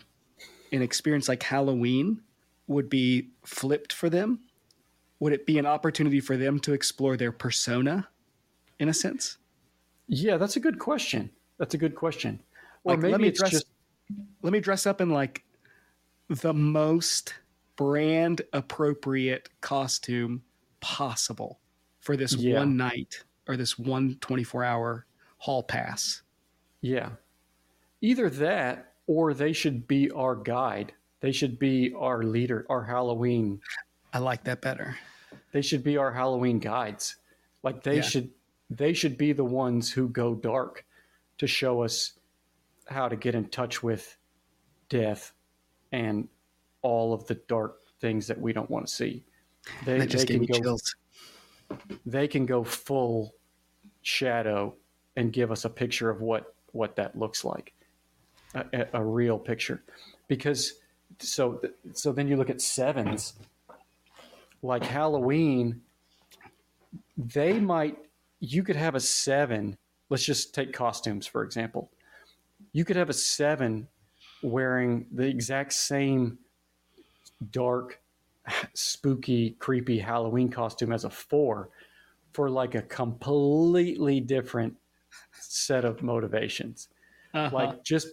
an experience like Halloween would be flipped for them? Would it be an opportunity for them to explore their persona, in a sense? Yeah, that's a good question. That's a good question. Or like, maybe it's just let me dress up in like the most brand appropriate costume possible for this yeah. one night or this one 24 hour hall pass. Yeah. Either that or they should be our guide. They should be our leader, our Halloween. I like that better. They should be our Halloween guides. Like they yeah. should they should be the ones who go dark to show us how to get in touch with death and all of the dark things that we don't want to see. They, that just they gave me go, chills. They can go full shadow and give us a picture of what what that looks like, a, a real picture. Because so so then you look at sevens, like Halloween. They might you could have a seven. Let's just take costumes for example you could have a seven wearing the exact same dark, spooky, creepy Halloween costume as a four for like a completely different set of motivations. Uh-huh. Like just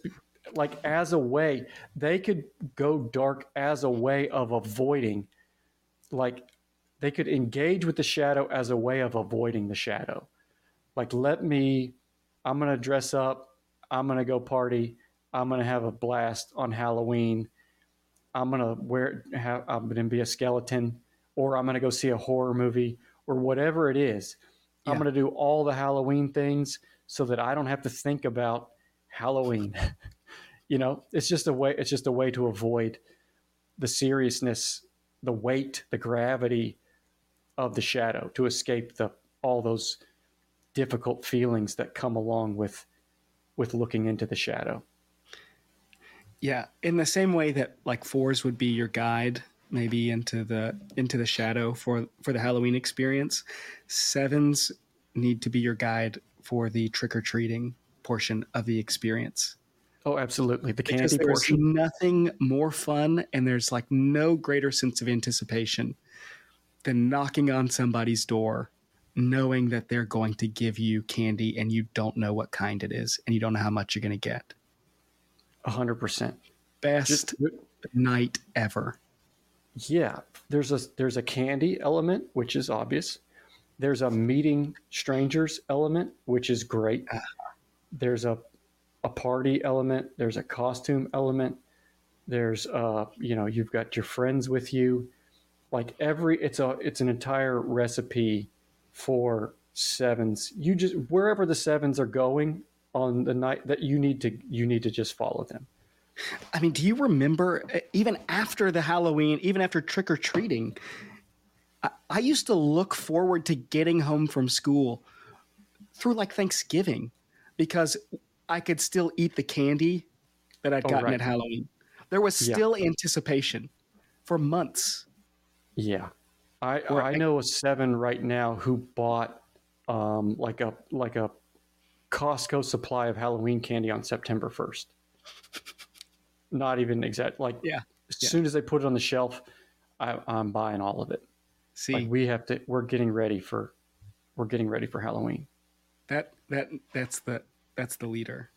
like as a way, they could go dark as a way of avoiding, like they could engage with the shadow as a way of avoiding the shadow. Like, let me, I'm going to dress up I'm going to go party. I'm going to have a blast on Halloween. I'm going to wear, have, I'm going to be a skeleton, or I'm going to go see a horror movie, or whatever it is. Yeah. I'm going to do all the Halloween things so that I don't have to think about Halloween. [LAUGHS] you know, it's just a way. It's just a way to avoid the seriousness, the weight, the gravity of the shadow, to escape the all those difficult feelings that come along with with looking into the shadow. Yeah, in the same way that like fours would be your guide maybe into the into the shadow for for the Halloween experience, sevens need to be your guide for the trick or treating portion of the experience. Oh, absolutely. The candy there's portion. Nothing more fun, and there's like no greater sense of anticipation than knocking on somebody's door knowing that they're going to give you candy and you don't know what kind it is and you don't know how much you're going to get. A hundred percent. Best Just, night ever. Yeah, there's a there's a candy element which is obvious. There's a meeting strangers element which is great. Ah. There's a a party element. There's a costume element. There's uh you know you've got your friends with you. Like every it's a it's an entire recipe for sevens. You just wherever the sevens are going on the night that you need to you need to just follow them. I mean, do you remember even after the Halloween, even after trick or treating? I, I, used to look forward to getting home from school through like Thanksgiving because I could still eat the candy that I'd oh, gotten right. at Halloween. There was still yeah. anticipation for months. Yeah. I I know a seven right now who bought um, like a like a Costco supply of Halloween candy on September first. Not even exact. Like yeah. As yeah. soon as they put it on the shelf, I, am buying all of it. See, like we have to. We're getting ready for. We're getting ready for Halloween. That that that's the that's the leader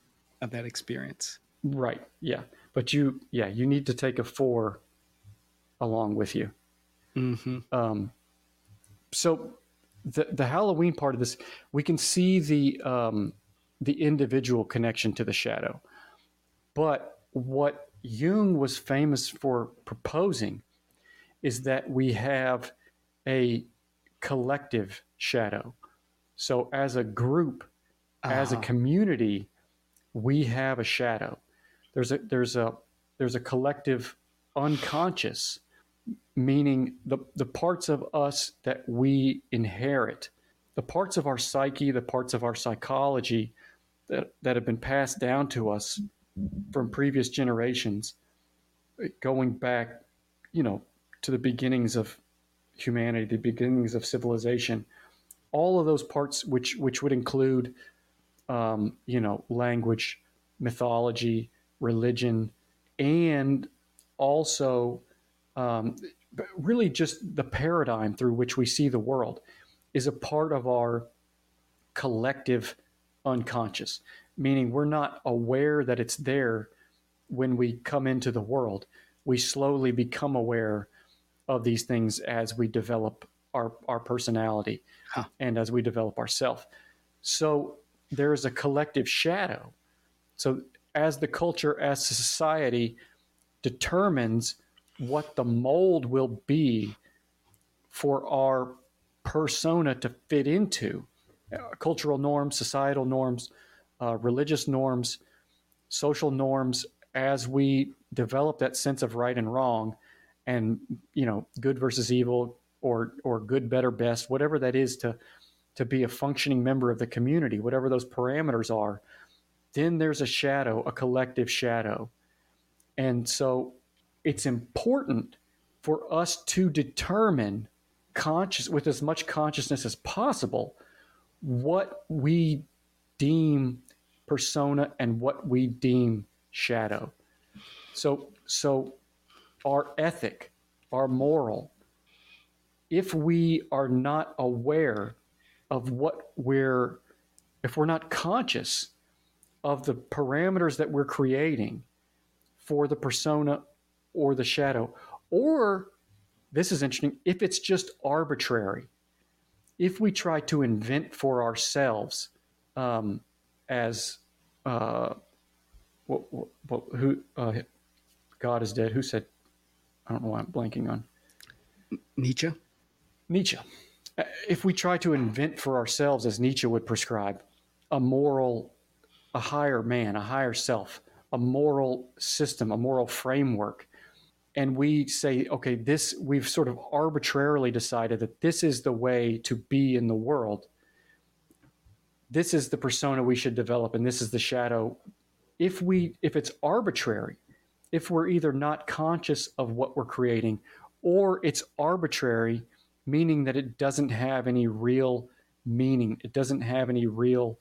of that experience. Right. Yeah. But you yeah you need to take a four along with you. Mm-hmm. Um, so the the Halloween part of this, we can see the um, the individual connection to the shadow, but what Jung was famous for proposing is that we have a collective shadow. So as a group, uh-huh. as a uh-huh. community, we have a shadow. There's a there's a there's a collective unconscious meaning the, the parts of us that we inherit, the parts of our psyche, the parts of our psychology that, that have been passed down to us from previous generations, going back, you know, to the beginnings of humanity, the beginnings of civilization, all of those parts, which which would include, um, you know, language, mythology, religion, and also um, really just the paradigm through which we see the world is a part of our collective unconscious, meaning we're not aware that it's there when we come into the world. We slowly become aware of these things as we develop our, our personality huh. and as we develop ourself. So there is a collective shadow. So as the culture, as society determines what the mold will be for our persona to fit into uh, cultural norms, societal norms, uh, religious norms, social norms as we develop that sense of right and wrong and you know good versus evil or or good better best whatever that is to to be a functioning member of the community whatever those parameters are then there's a shadow a collective shadow. And so it's important for us to determine conscious with as much consciousness as possible what we deem persona and what we deem shadow. So so our ethic our moral if we are not aware of what we're if we're not conscious of the parameters that we're creating for the persona or the shadow. Or, this is interesting, if it's just arbitrary, if we try to invent for ourselves um, as uh, what, what, who uh, God is dead, who said, I don't know why I'm blanking on. Nietzsche. Nietzsche. If we try to invent for ourselves, as Nietzsche would prescribe, a moral, a higher man, a higher self, a moral system, a moral framework and we say, okay, this, we've sort of arbitrarily decided that this is the way to be in the world. This is the persona we should develop, and this is the shadow. If we, if it's arbitrary, if we're either not conscious of what we're creating, or it's arbitrary, meaning that it doesn't have any real meaning, it doesn't have any real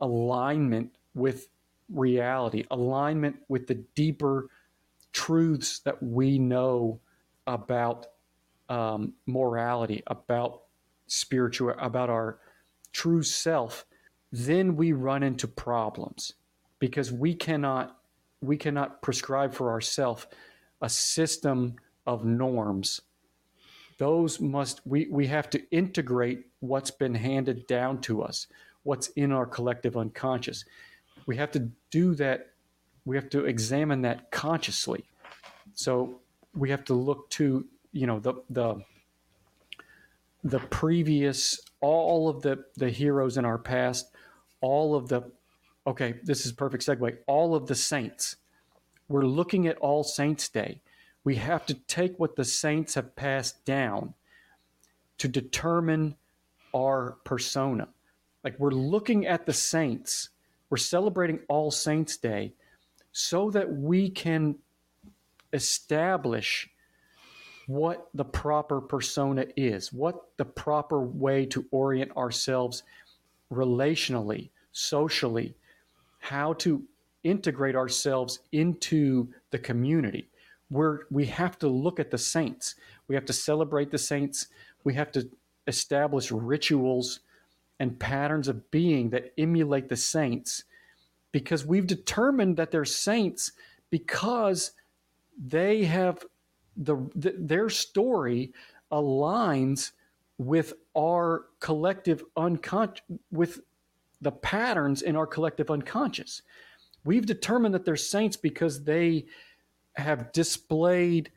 alignment with reality, alignment with the deeper truths that we know about um, morality, about spiritual, about our true self, then we run into problems because we cannot we cannot prescribe for ourselves a system of norms. Those must we, we have to integrate what's been handed down to us, what's in our collective unconscious. We have to do that we have to examine that consciously. So we have to look to you know the the the previous all of the the heroes in our past, all of the okay, this is perfect segue. All of the saints. We're looking at All Saints Day. We have to take what the saints have passed down to determine our persona. Like we're looking at the saints, we're celebrating All Saints Day so that we can establish what the proper persona is, what the proper way to orient ourselves relationally, socially, how to integrate ourselves into the community. Where we have to look at the saints, we have to celebrate the saints, we have to establish rituals and patterns of being that emulate the saints because we've determined that they're saints because they have the, the their story aligns with our collective unconscious, with the patterns in our collective unconscious. We've determined that they're saints because they have displayed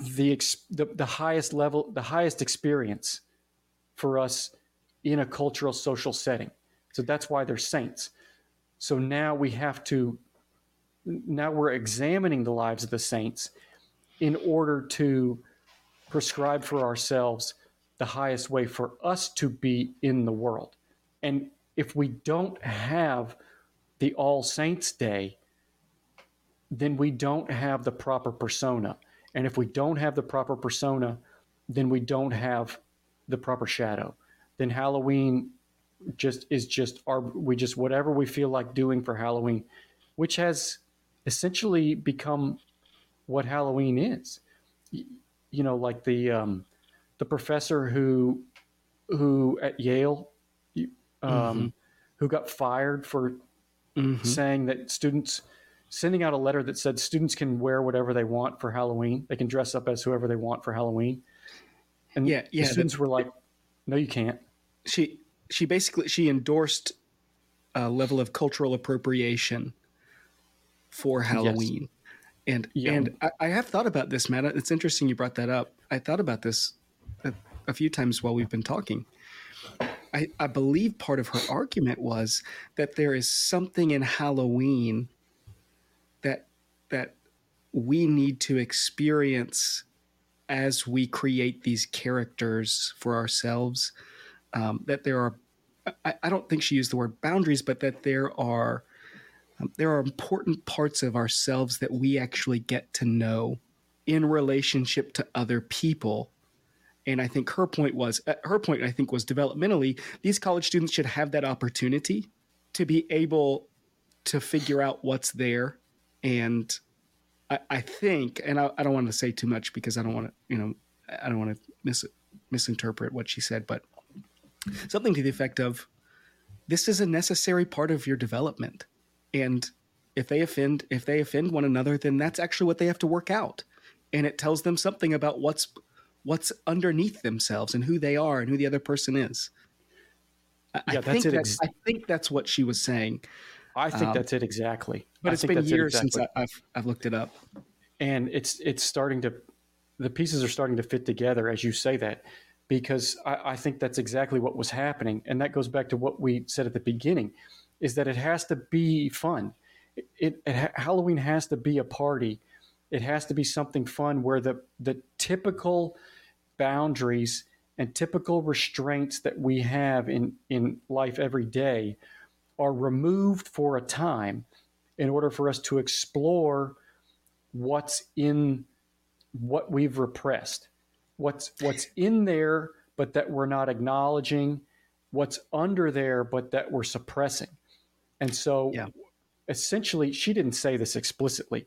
the, the, the highest level, the highest experience for us in a cultural social setting. So that's why they're saints. So now we have to, now we're examining the lives of the saints in order to prescribe for ourselves the highest way for us to be in the world. And if we don't have the All Saints Day, then we don't have the proper persona. And if we don't have the proper persona, then we don't have the proper shadow. Then Halloween just is just our we just whatever we feel like doing for Halloween, which has essentially become what Halloween is. You know, like the um, the professor who who at Yale um, mm-hmm. who got fired for mm-hmm. saying that students sending out a letter that said students can wear whatever they want for Halloween. They can dress up as whoever they want for Halloween. And yeah, yeah, the students were like, "No, you can't." She she basically she endorsed a level of cultural appropriation for Halloween. Yes. And yeah. and I, I, have thought about this, Matt. It's interesting you brought that up. I thought about this a, a few times while we've been talking. I, I believe part of her argument was that there is something in Halloween that that we need to experience as we create these characters for ourselves. Um, that there are, I, I, don't think she used the word boundaries, but that there are um, there are important parts of ourselves that we actually get to know in relationship to other people. And I think her point was uh, her point. I think was developmentally, these college students should have that opportunity to be able to figure out what's there. And I, I think, and I, I don't want to say too much because I don't want to, you know, I don't want to mis- misinterpret what she said, but something to the effect of, "This is a necessary part of your development." and if they offend if they offend one another then that's actually what they have to work out. And it tells them something about what's what's underneath themselves and who they are and who the other person is. Yeah, I, that's think ex- I think that's what she was saying I think um, that's it exactly. But I it's been years exactly. since I, have I've looked it up, and it's it's starting to the pieces are starting to fit together as you say that, because I, I think that's exactly what was happening, and that goes back to what we said at the beginning is that it has to be fun. It, it, it, Halloween has to be a party. It has to be something fun where the the typical boundaries and typical restraints that we have in in life every day are removed for a time in order for us to explore what's in what we've repressed what's what's in there but that we're not acknowledging what's under there but that we're suppressing and so yeah. essentially, she didn't say this explicitly,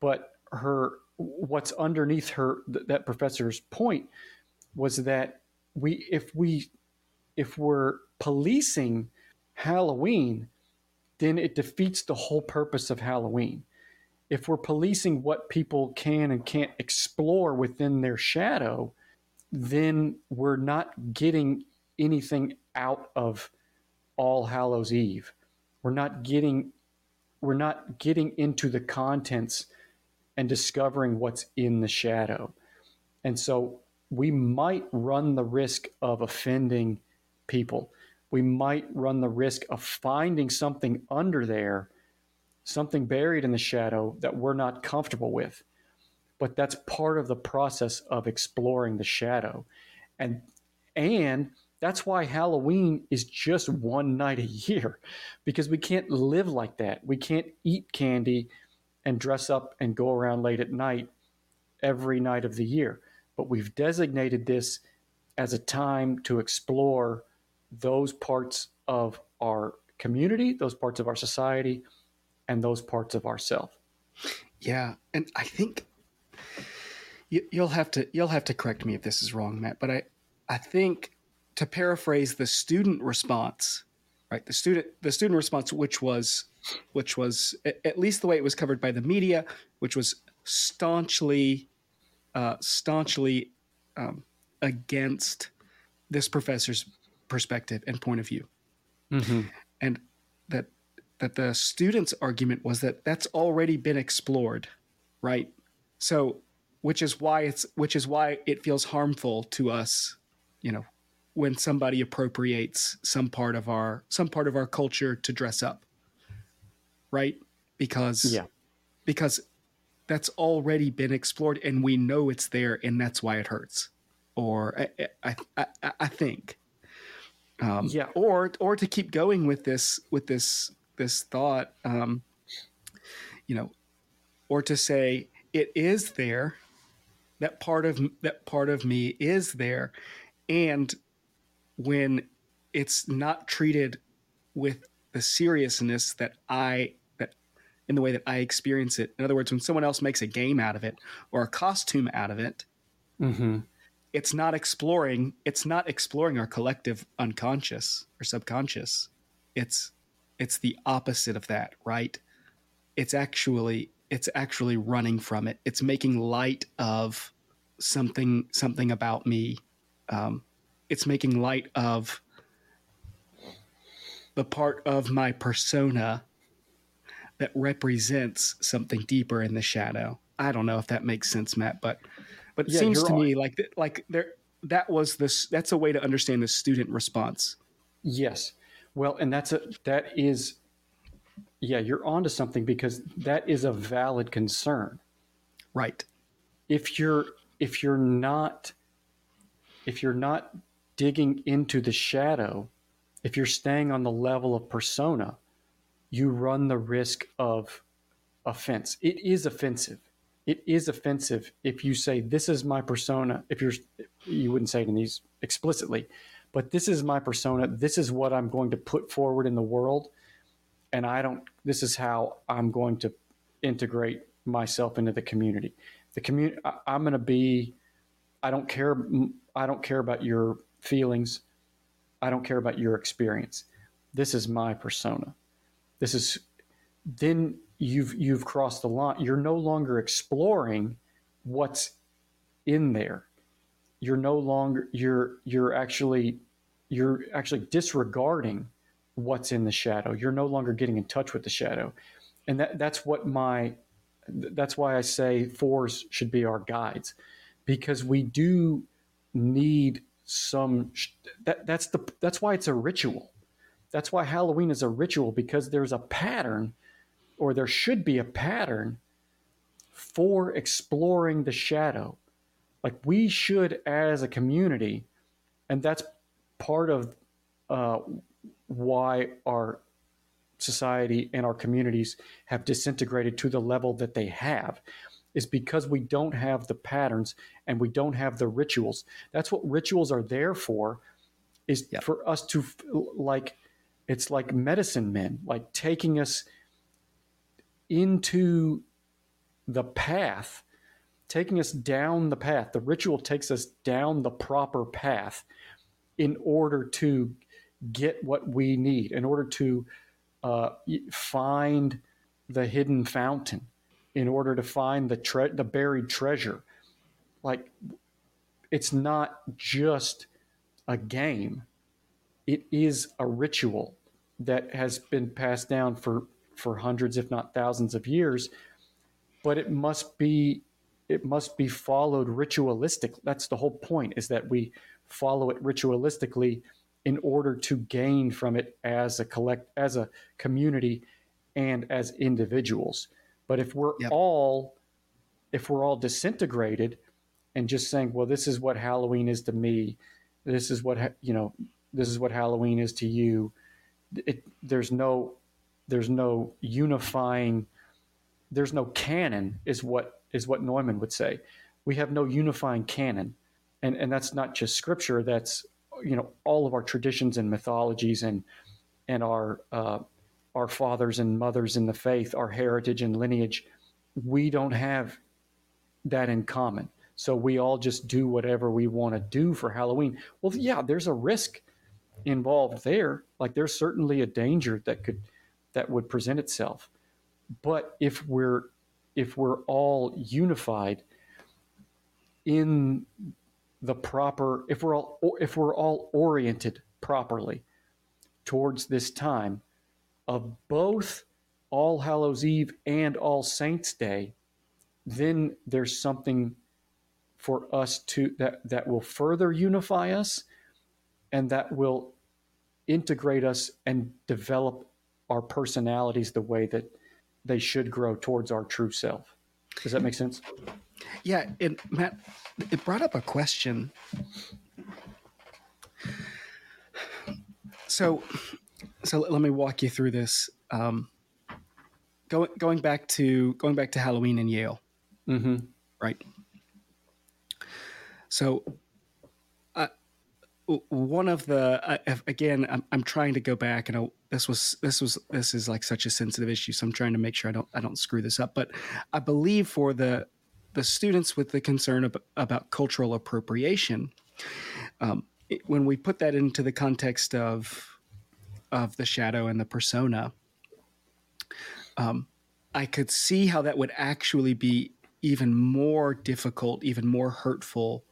but her what's underneath her th- that professor's point was that we if we if we're policing Halloween, then it defeats the whole purpose of Halloween. If we're policing what people can and can't explore within their shadow, then we're not getting anything out of All Hallows Eve we're not getting we're not getting into the contents and discovering what's in the shadow. And so we might run the risk of offending people. We might run the risk of finding something under there, something buried in the shadow that we're not comfortable with. But that's part of the process of exploring the shadow. And and that's why Halloween is just one night a year because we can't live like that. We can't eat candy and dress up and go around late at night every night of the year. But we've designated this as a time to explore those parts of our community, those parts of our society, and those parts of ourself. Yeah, and I think you, will have to you'll have to correct me if this is wrong, Matt. But I I think to paraphrase the student response, right? The student the student response, which was which was at least the way it was covered by the media, which was staunchly uh, staunchly um, against this professor's perspective and point of view, Mm-hmm. and that that the student's argument was that that's already been explored, right? So, which is why it's which is why it feels harmful to us, you know, when somebody appropriates some part of our some part of our culture to dress up, right? Because Yeah. because that's already been explored and we know it's there and that's why it hurts or i i i, I- I think um, Yeah. or or to keep going with this with this this thought um, you know or to say it is there that part of that part of me is there and when it's not treated with the seriousness that i that in the way that i experience it in other words when someone else makes a game out of it or a costume out of it Mm-hmm. It's not exploring it's not exploring our collective unconscious or subconscious. It's it's the opposite of that right? It's actually it's actually running from it. It's making light of something something about me. Um, it's making light of the part of my persona that represents something deeper in the shadow. I don't know if that makes sense matt but but it Yeah, seems to on. me like th- like there that was this that's a way to understand the student response Yes. Well, and that's a that is yeah, you're onto something because that is a valid concern. right If you're if you're not if you're not digging into the shadow, if you're staying on the level of persona, you run the risk of offense. It is offensive. It is offensive if you say this is my persona. If you're you wouldn't say it in these explicitly, but this is my persona. This is what I'm going to put forward in the world, and I don't. This is how I'm going to integrate myself into the community. The community. I'm going to be. I don't care. I don't care about your feelings. I don't care about your experience. This is my persona. This is. Then you've you've crossed the line. You're no longer exploring what's in there. You're no longer you're you're actually you're actually disregarding what's in the shadow. You're no longer getting in touch with the shadow. And that that's what my that's why i say fours should be our guides because we do need some that that's the that's why it's a ritual. That's why halloween is a ritual because there's a pattern or there should be a pattern for exploring the shadow like we should as a community and that's part of uh, why our society and our communities have disintegrated to the level that they have is because we don't have the patterns and we don't have the rituals that's what rituals are there for is Yep. for us to like it's like medicine men like taking us into the path taking us down the path. The ritual takes us down the proper path in order to get what we need, in order to uh, find the hidden fountain, in order to find the tre- the buried treasure. Like it's not just a game; it is a ritual that has been passed down for for hundreds, if not thousands, of years. But it must be it must be followed ritualistic. That's the whole point is that we follow it ritualistically in order to gain from it as a collect as a community and as individuals. But if we're Yep. all if we're all disintegrated and just saying, well, this is what Halloween is to me, this is what you know, this is what Halloween is to you. It, there's no there's no unifying there's no canon is what is what Neumann would say. We have no unifying canon. And and that's not just scripture, that's you know, all of our traditions and mythologies and and our uh, our fathers and mothers in the faith, our heritage and lineage, we don't have that in common. So we all just do whatever we want to do for Halloween. Well, yeah, there's a risk involved there. Like there's certainly a danger that could that would present itself. But if we're if we're all unified in the proper if we're all if we're all oriented properly towards this time of both all hallows eve and all saints day then there's something for us to that that will further unify us and that will integrate us and develop our personalities the way that they should grow towards our true self. Does that make sense? Yeah and matt it brought up a question. So so let me walk you through this um, going going back to going back to halloween in yale. Mm-hmm. right? So, uh, one of the uh, again, I'm, I'm trying to go back, and I, this was this was this is like such a sensitive issue, so I'm trying to make sure I don't I don't screw this up. But I believe for the the students with the concern about, about cultural appropriation, um, it, when we put that into the context of of the shadow and the persona, um, I could see how that would actually be even more difficult, even more hurtful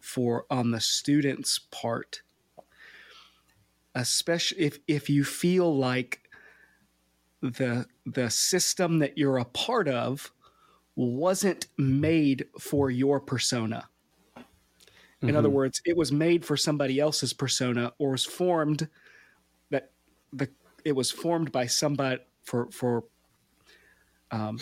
for on the student's part especially if if you feel like the the system that you're a part of wasn't made for your persona in mm-hmm. other words it was made for somebody else's persona or was formed that the it was formed by somebody for for um,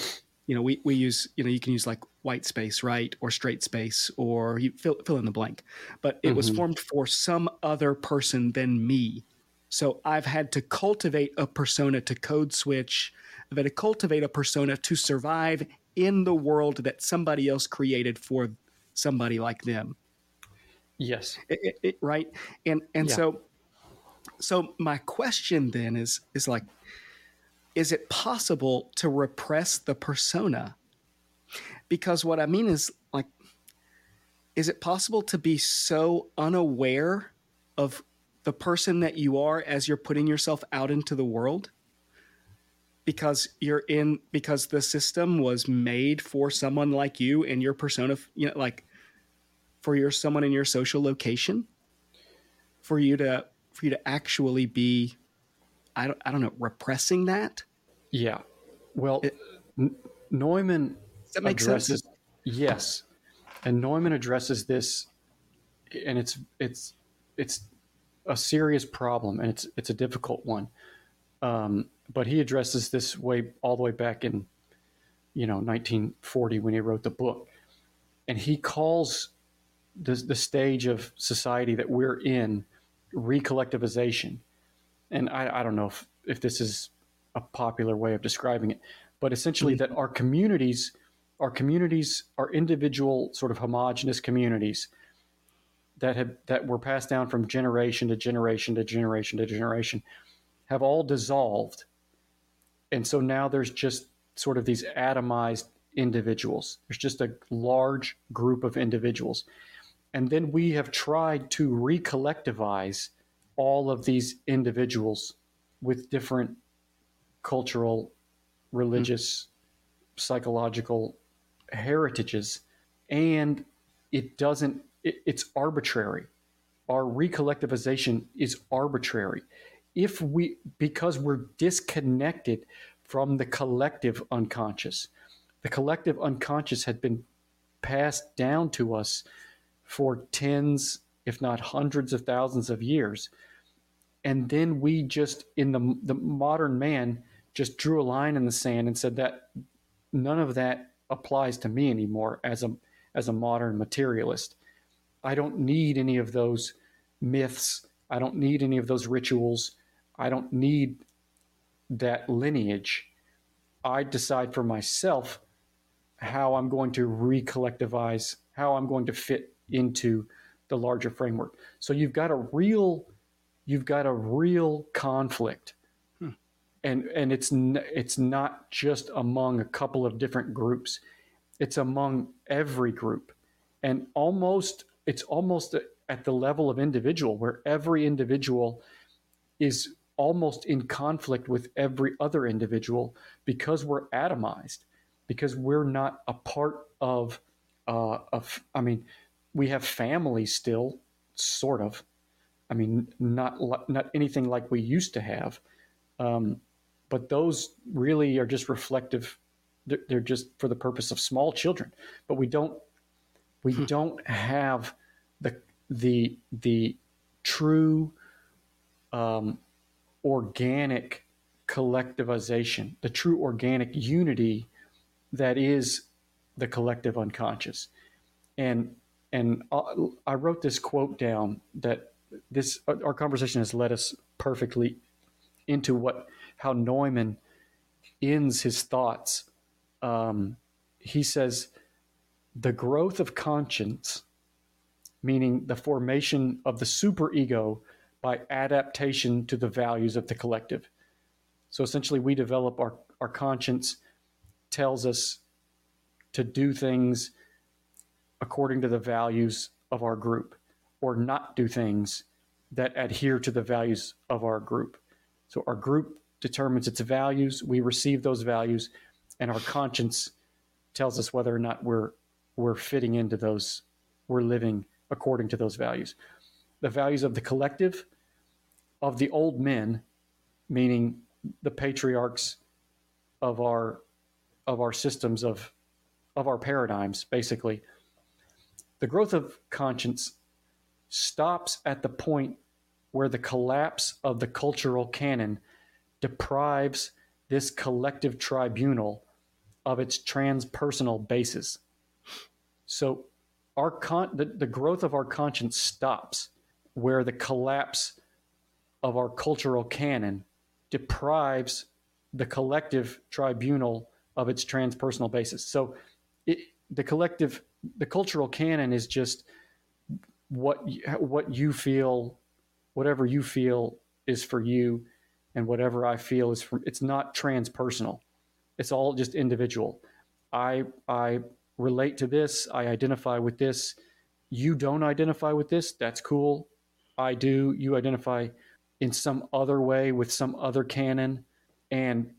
you know, we, we use, you know, you can use like white space, right? Or straight space, or you fill, fill in the blank. But it mm-hmm. was formed for some other person than me. So I've had to cultivate a persona to code switch. I've had to cultivate a persona to survive in the world that somebody else created for somebody like them. Yes. It, it, it, right. And and yeah. so so my question then is is like is it possible to repress the persona? Because what I mean is like, is it possible to be so unaware of the person that you are as you're putting yourself out into the world? Because you're in, because the system was made for someone like you and your persona, you know, like for your someone in your social location, for you to, for you to actually be I don't, I don't know, repressing that? Yeah. Well, it, Neumann that makes addresses, sense. Yes. And Neumann addresses this and it's it's it's a serious problem and it's it's a difficult one. Um, but he addresses this way all the way back in you know 1940 when he wrote the book. And he calls the, the stage of society that we're in recollectivization and I, I don't know if, if this is a popular way of describing it, but essentially mm-hmm. that our communities, our communities, are individual sort of homogenous communities that have that were passed down from generation to generation to generation to generation, have all dissolved, and so now there's just sort of these atomized individuals. There's just a large group of individuals. And then we have tried to recollectivize all of these individuals with different cultural, religious, mm-hmm. psychological heritages, and it doesn't. It, it's arbitrary. Our recollectivization is arbitrary. If we, because we're disconnected from the collective unconscious, the collective unconscious had been passed down to us for tens, if not hundreds of thousands of years. And then we just, in the, the modern man, just drew a line in the sand and said that none of that applies to me anymore as a as a modern materialist. I don't need any of those myths. I don't need any of those rituals. I don't need that lineage. I decide for myself how I'm going to recollectivize, how I'm going to fit into the larger framework. So you've got a real you've got a real conflict and and it's it's not just among a couple of different groups. It's among every group. And almost it's almost at the level of individual where every individual is almost in conflict with every other individual because we're atomized because we're not a part of uh, of I mean we have families still, sort of. I mean, not not anything like we used to have, um, but those really are just reflective. They're, just for the purpose of small children. But we don't we hmm. don't have the the the true um, organic collectivization, the true organic unity that is the collective unconscious. And and I wrote this quote down that this our conversation has led us perfectly into what how Neumann ends his thoughts. Um, he says, "The growth of conscience, meaning the formation of the superego by adaptation to the values of the collective." So essentially, we develop our our conscience tells us to do things according to the values of our group or not do things that adhere to the values of our group. So our group determines its values, we receive those values, and our conscience tells us whether or not we're we're fitting into those, we're living according to those values. The values of the collective, of the old men, meaning the patriarchs of our of our systems of of our paradigms, basically. The growth of conscience stops at the point where the collapse of the cultural canon deprives this collective tribunal of its transpersonal basis. So, our con- the, the growth of our conscience stops where the collapse of our cultural canon deprives the collective tribunal of its transpersonal basis. So, it, the collective, the cultural canon is just what what you feel, whatever you feel is for you, and whatever I feel is from. It's not transpersonal. It's all just individual. I I relate to this. I identify with this. You don't identify with this. That's cool. I do. You identify in some other way with some other canon, and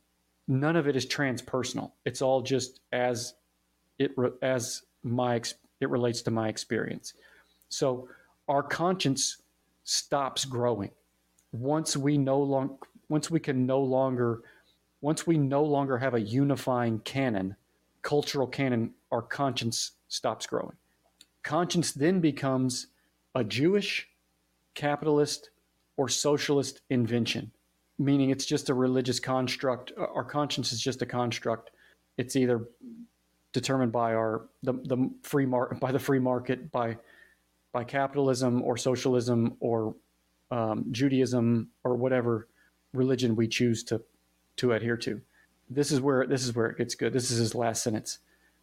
none of it is transpersonal. It's all just as it as my it relates to my experience. So our conscience stops growing once we no long once we can no longer once we no longer have a unifying canon, cultural canon, our conscience stops growing. Conscience then becomes a Jewish, capitalist, or socialist invention, meaning it's just a religious construct. Our conscience is just a construct. It's either determined by our the, the free market by the free market by by capitalism or socialism or um, Judaism or whatever religion we choose to to adhere to. This is where this is where it gets good. This is his last sentence.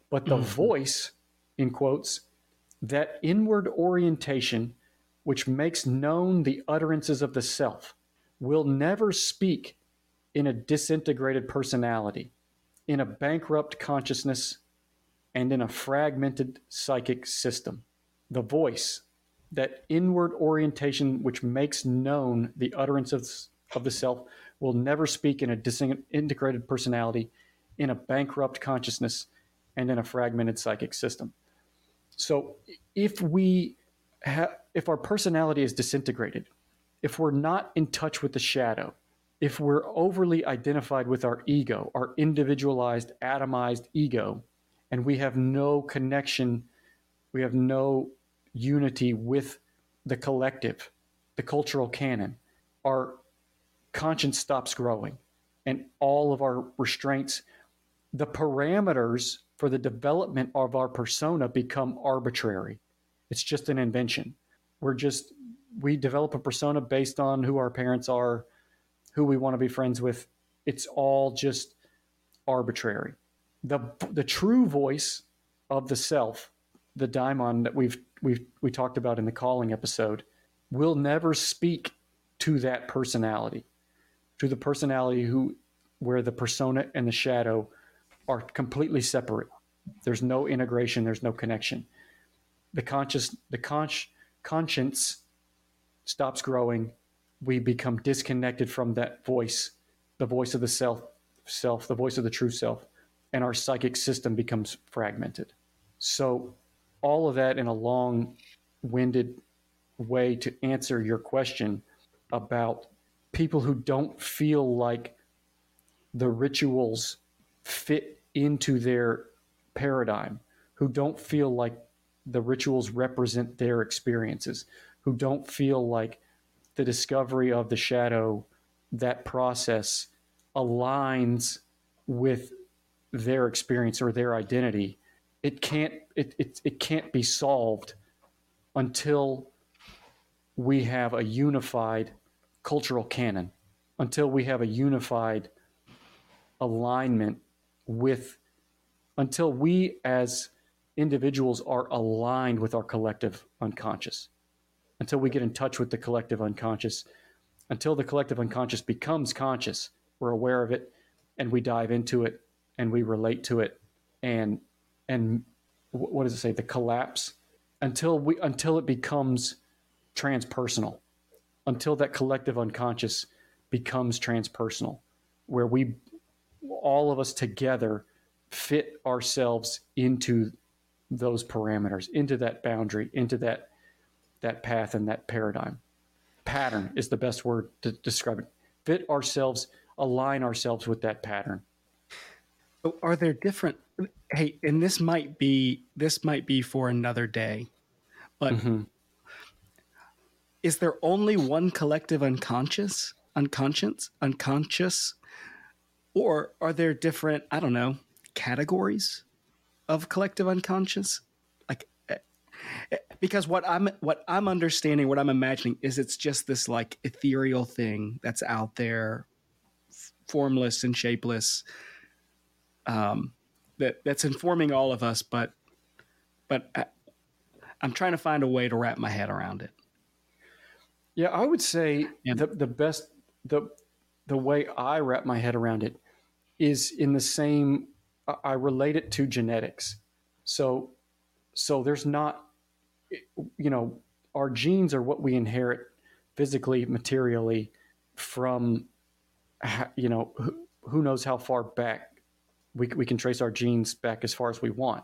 But the mm-hmm. voice, in quotes, that inward orientation which makes known the utterances of the self will never speak in a disintegrated personality, in a bankrupt consciousness, and in a fragmented psychic system. The voice, that inward orientation which makes known the utterances of the self, will never speak in a disintegrated personality, in a bankrupt consciousness, and in a fragmented psychic system. So if we ha- if our personality is disintegrated, if we're not in touch with the shadow, if we're overly identified with our ego, our individualized, atomized ego, and we have no connection, we have no unity with the collective, the cultural canon, our conscience stops growing and all of our restraints, the parameters for the development of our persona become arbitrary. It's just an invention. We're just, we develop a persona based on who our parents are, who we want to be friends with. It's all just arbitrary the the true voice of the self, the daimon that we've we've we talked about in the calling episode, will never speak to that personality, to the personality who where the persona and the shadow are completely separate. There's no integration. There's no connection. The conscious the consci- conscience stops growing. We become disconnected from that voice, the voice of the self, self, the voice of the true self and our psychic system becomes fragmented. So all of that in a long-winded way to answer your question about people who don't feel like the rituals fit into their paradigm, who don't feel like the rituals represent their experiences, who don't feel like the discovery of the shadow, that process aligns with their experience or their identity. It can't it, it, it can't be solved until we have a unified cultural canon, until we have a unified alignment with until we as individuals are aligned with our collective unconscious, until we get in touch with the collective unconscious, until the collective unconscious becomes conscious, we're aware of it and we dive into it and we relate to it and and what does it say? The collapse. Until we until it becomes transpersonal until that collective unconscious becomes transpersonal where we all of us together fit ourselves into those parameters, into that boundary, into that that path and that paradigm. Pattern is the best word to describe it. Fit ourselves, align ourselves with that pattern. So are there different hey, and this might be this might be for another day, but mm-hmm. Is there only one collective unconscious? Unconscious? Unconscious? Or are there different, I don't know, categories of collective unconscious? Like eh, eh, because what I'm what I'm understanding, what I'm imagining is it's just this like ethereal thing that's out there, formless and shapeless, um, that that's informing all of us. But but I, I'm trying to find a way to wrap my head around it. Yeah, I would say and, the the best the the way I wrap my head around it is in the same I relate it to genetics. So so there's not you know our genes are what we inherit physically materially from you know who, who knows how far back we, we can trace our genes back as far as we want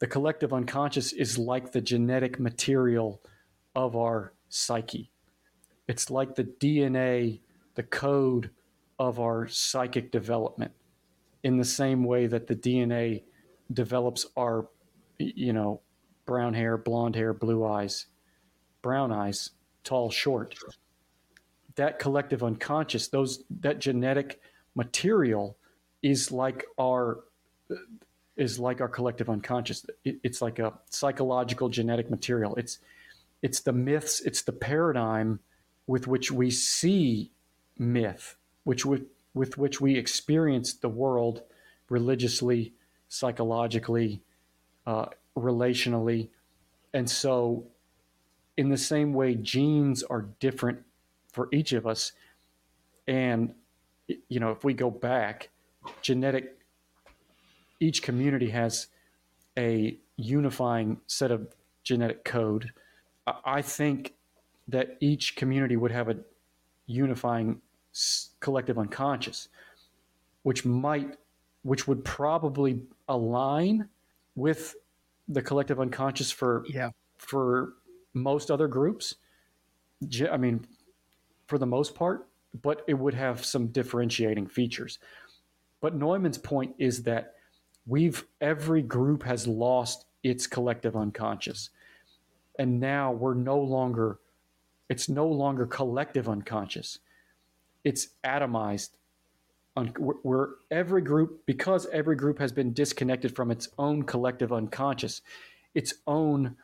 the collective unconscious is like the genetic material of our psyche it's like the dna the code of our psychic development in the same way that the DNA develops our, you know, brown hair, blonde hair, blue eyes, brown eyes, tall, short. That collective unconscious, those that genetic material is like our is like our collective unconscious. It, it's like a psychological genetic material. It's it's the myths, it's the paradigm with which we see myth which with, with which we experience the world religiously, psychologically, uh, relationally. And so, in the same way, genes are different for each of us. And, you know, if we go back, genetic, each community has a unifying set of genetic code. I think that each community would have a unifying collective unconscious, which might, which would probably align with the collective unconscious for yeah. for most other groups. I mean, for the most part, but it would have some differentiating features. But Neumann's point is that we've every group has lost its collective unconscious. And now we're no longer it's no longer collective unconscious it's atomized. Where every group, because every group has been disconnected from its own collective unconscious, its own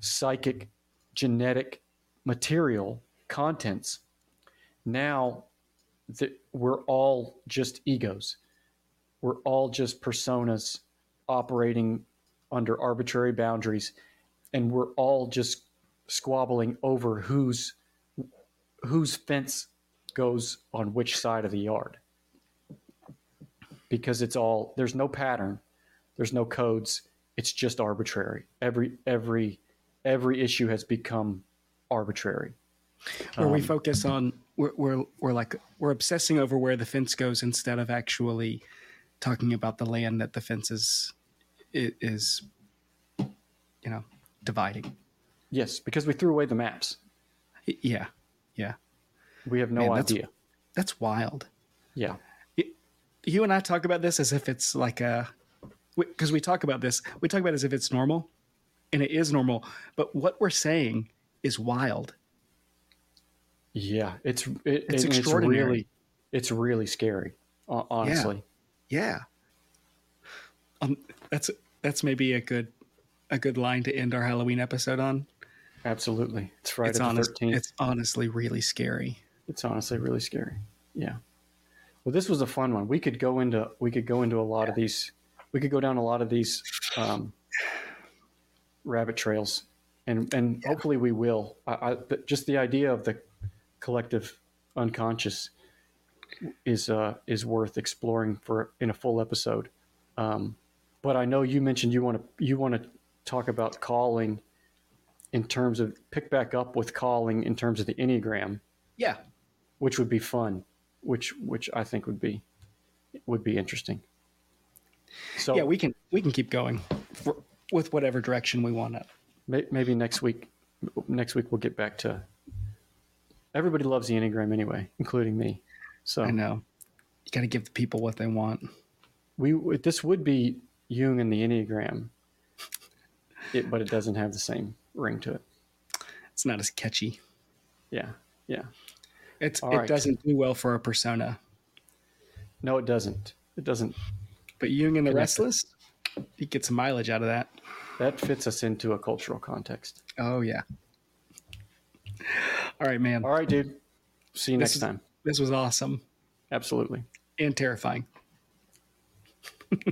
psychic, genetic material contents. Now that we're all just egos. We're all just personas operating under arbitrary boundaries, and we're all just squabbling over whose whose fence goes on which side of the yard. Because it's all there's no pattern there's no codes it's just arbitrary. Every every every issue has become arbitrary. Where um, we focus on we're, we're we're like we're obsessing over where the fence goes instead of actually talking about the land that the fence is is you know, dividing. Yes, because we threw away the maps. Yeah, yeah, We have no Man, that's- idea. that's wild. Yeah. You and I talk about this as if it's like a, because we talk about this, we talk about it as if it's normal, and it is normal. But what we're saying is wild. Yeah, it's it, It's extraordinary. It's really, it's really scary. hon- Honestly, Yeah. Um, that's that's maybe a good a good line to end our Halloween episode on. absolutely. It's Friday it's the honest, thirteenth. It's honestly really scary. It's honestly really scary. Yeah. Well, this was a fun one. We could go into we could go into a lot of these. We could go down a lot of these um, rabbit trails, and and hopefully we will. I, I, but just the idea of the collective unconscious is uh, is worth exploring for in a full episode. Um, but I know you mentioned you want to you want to talk about calling in terms of pick back up with calling in terms of the enneagram Yeah. which would be fun, which which I think would be would be interesting. So Yeah, we can we can keep going for, with whatever direction we want to. may, maybe next week next week we'll get back to everybody loves the enneagram anyway, including me. So I know. You got to give the people what they want. we this would be Jung and the enneagram, it, but it doesn't have the same ring to it. It's not as catchy. Yeah, yeah. It's All it right. doesn't do well for a persona. No, it doesn't. It doesn't. But Jung and the Restless, it. get some mileage out of that. That fits us into a cultural context. Oh yeah. All right, man. All right, dude. See you This next is- time. This was awesome Absolutely. and terrifying. [LAUGHS]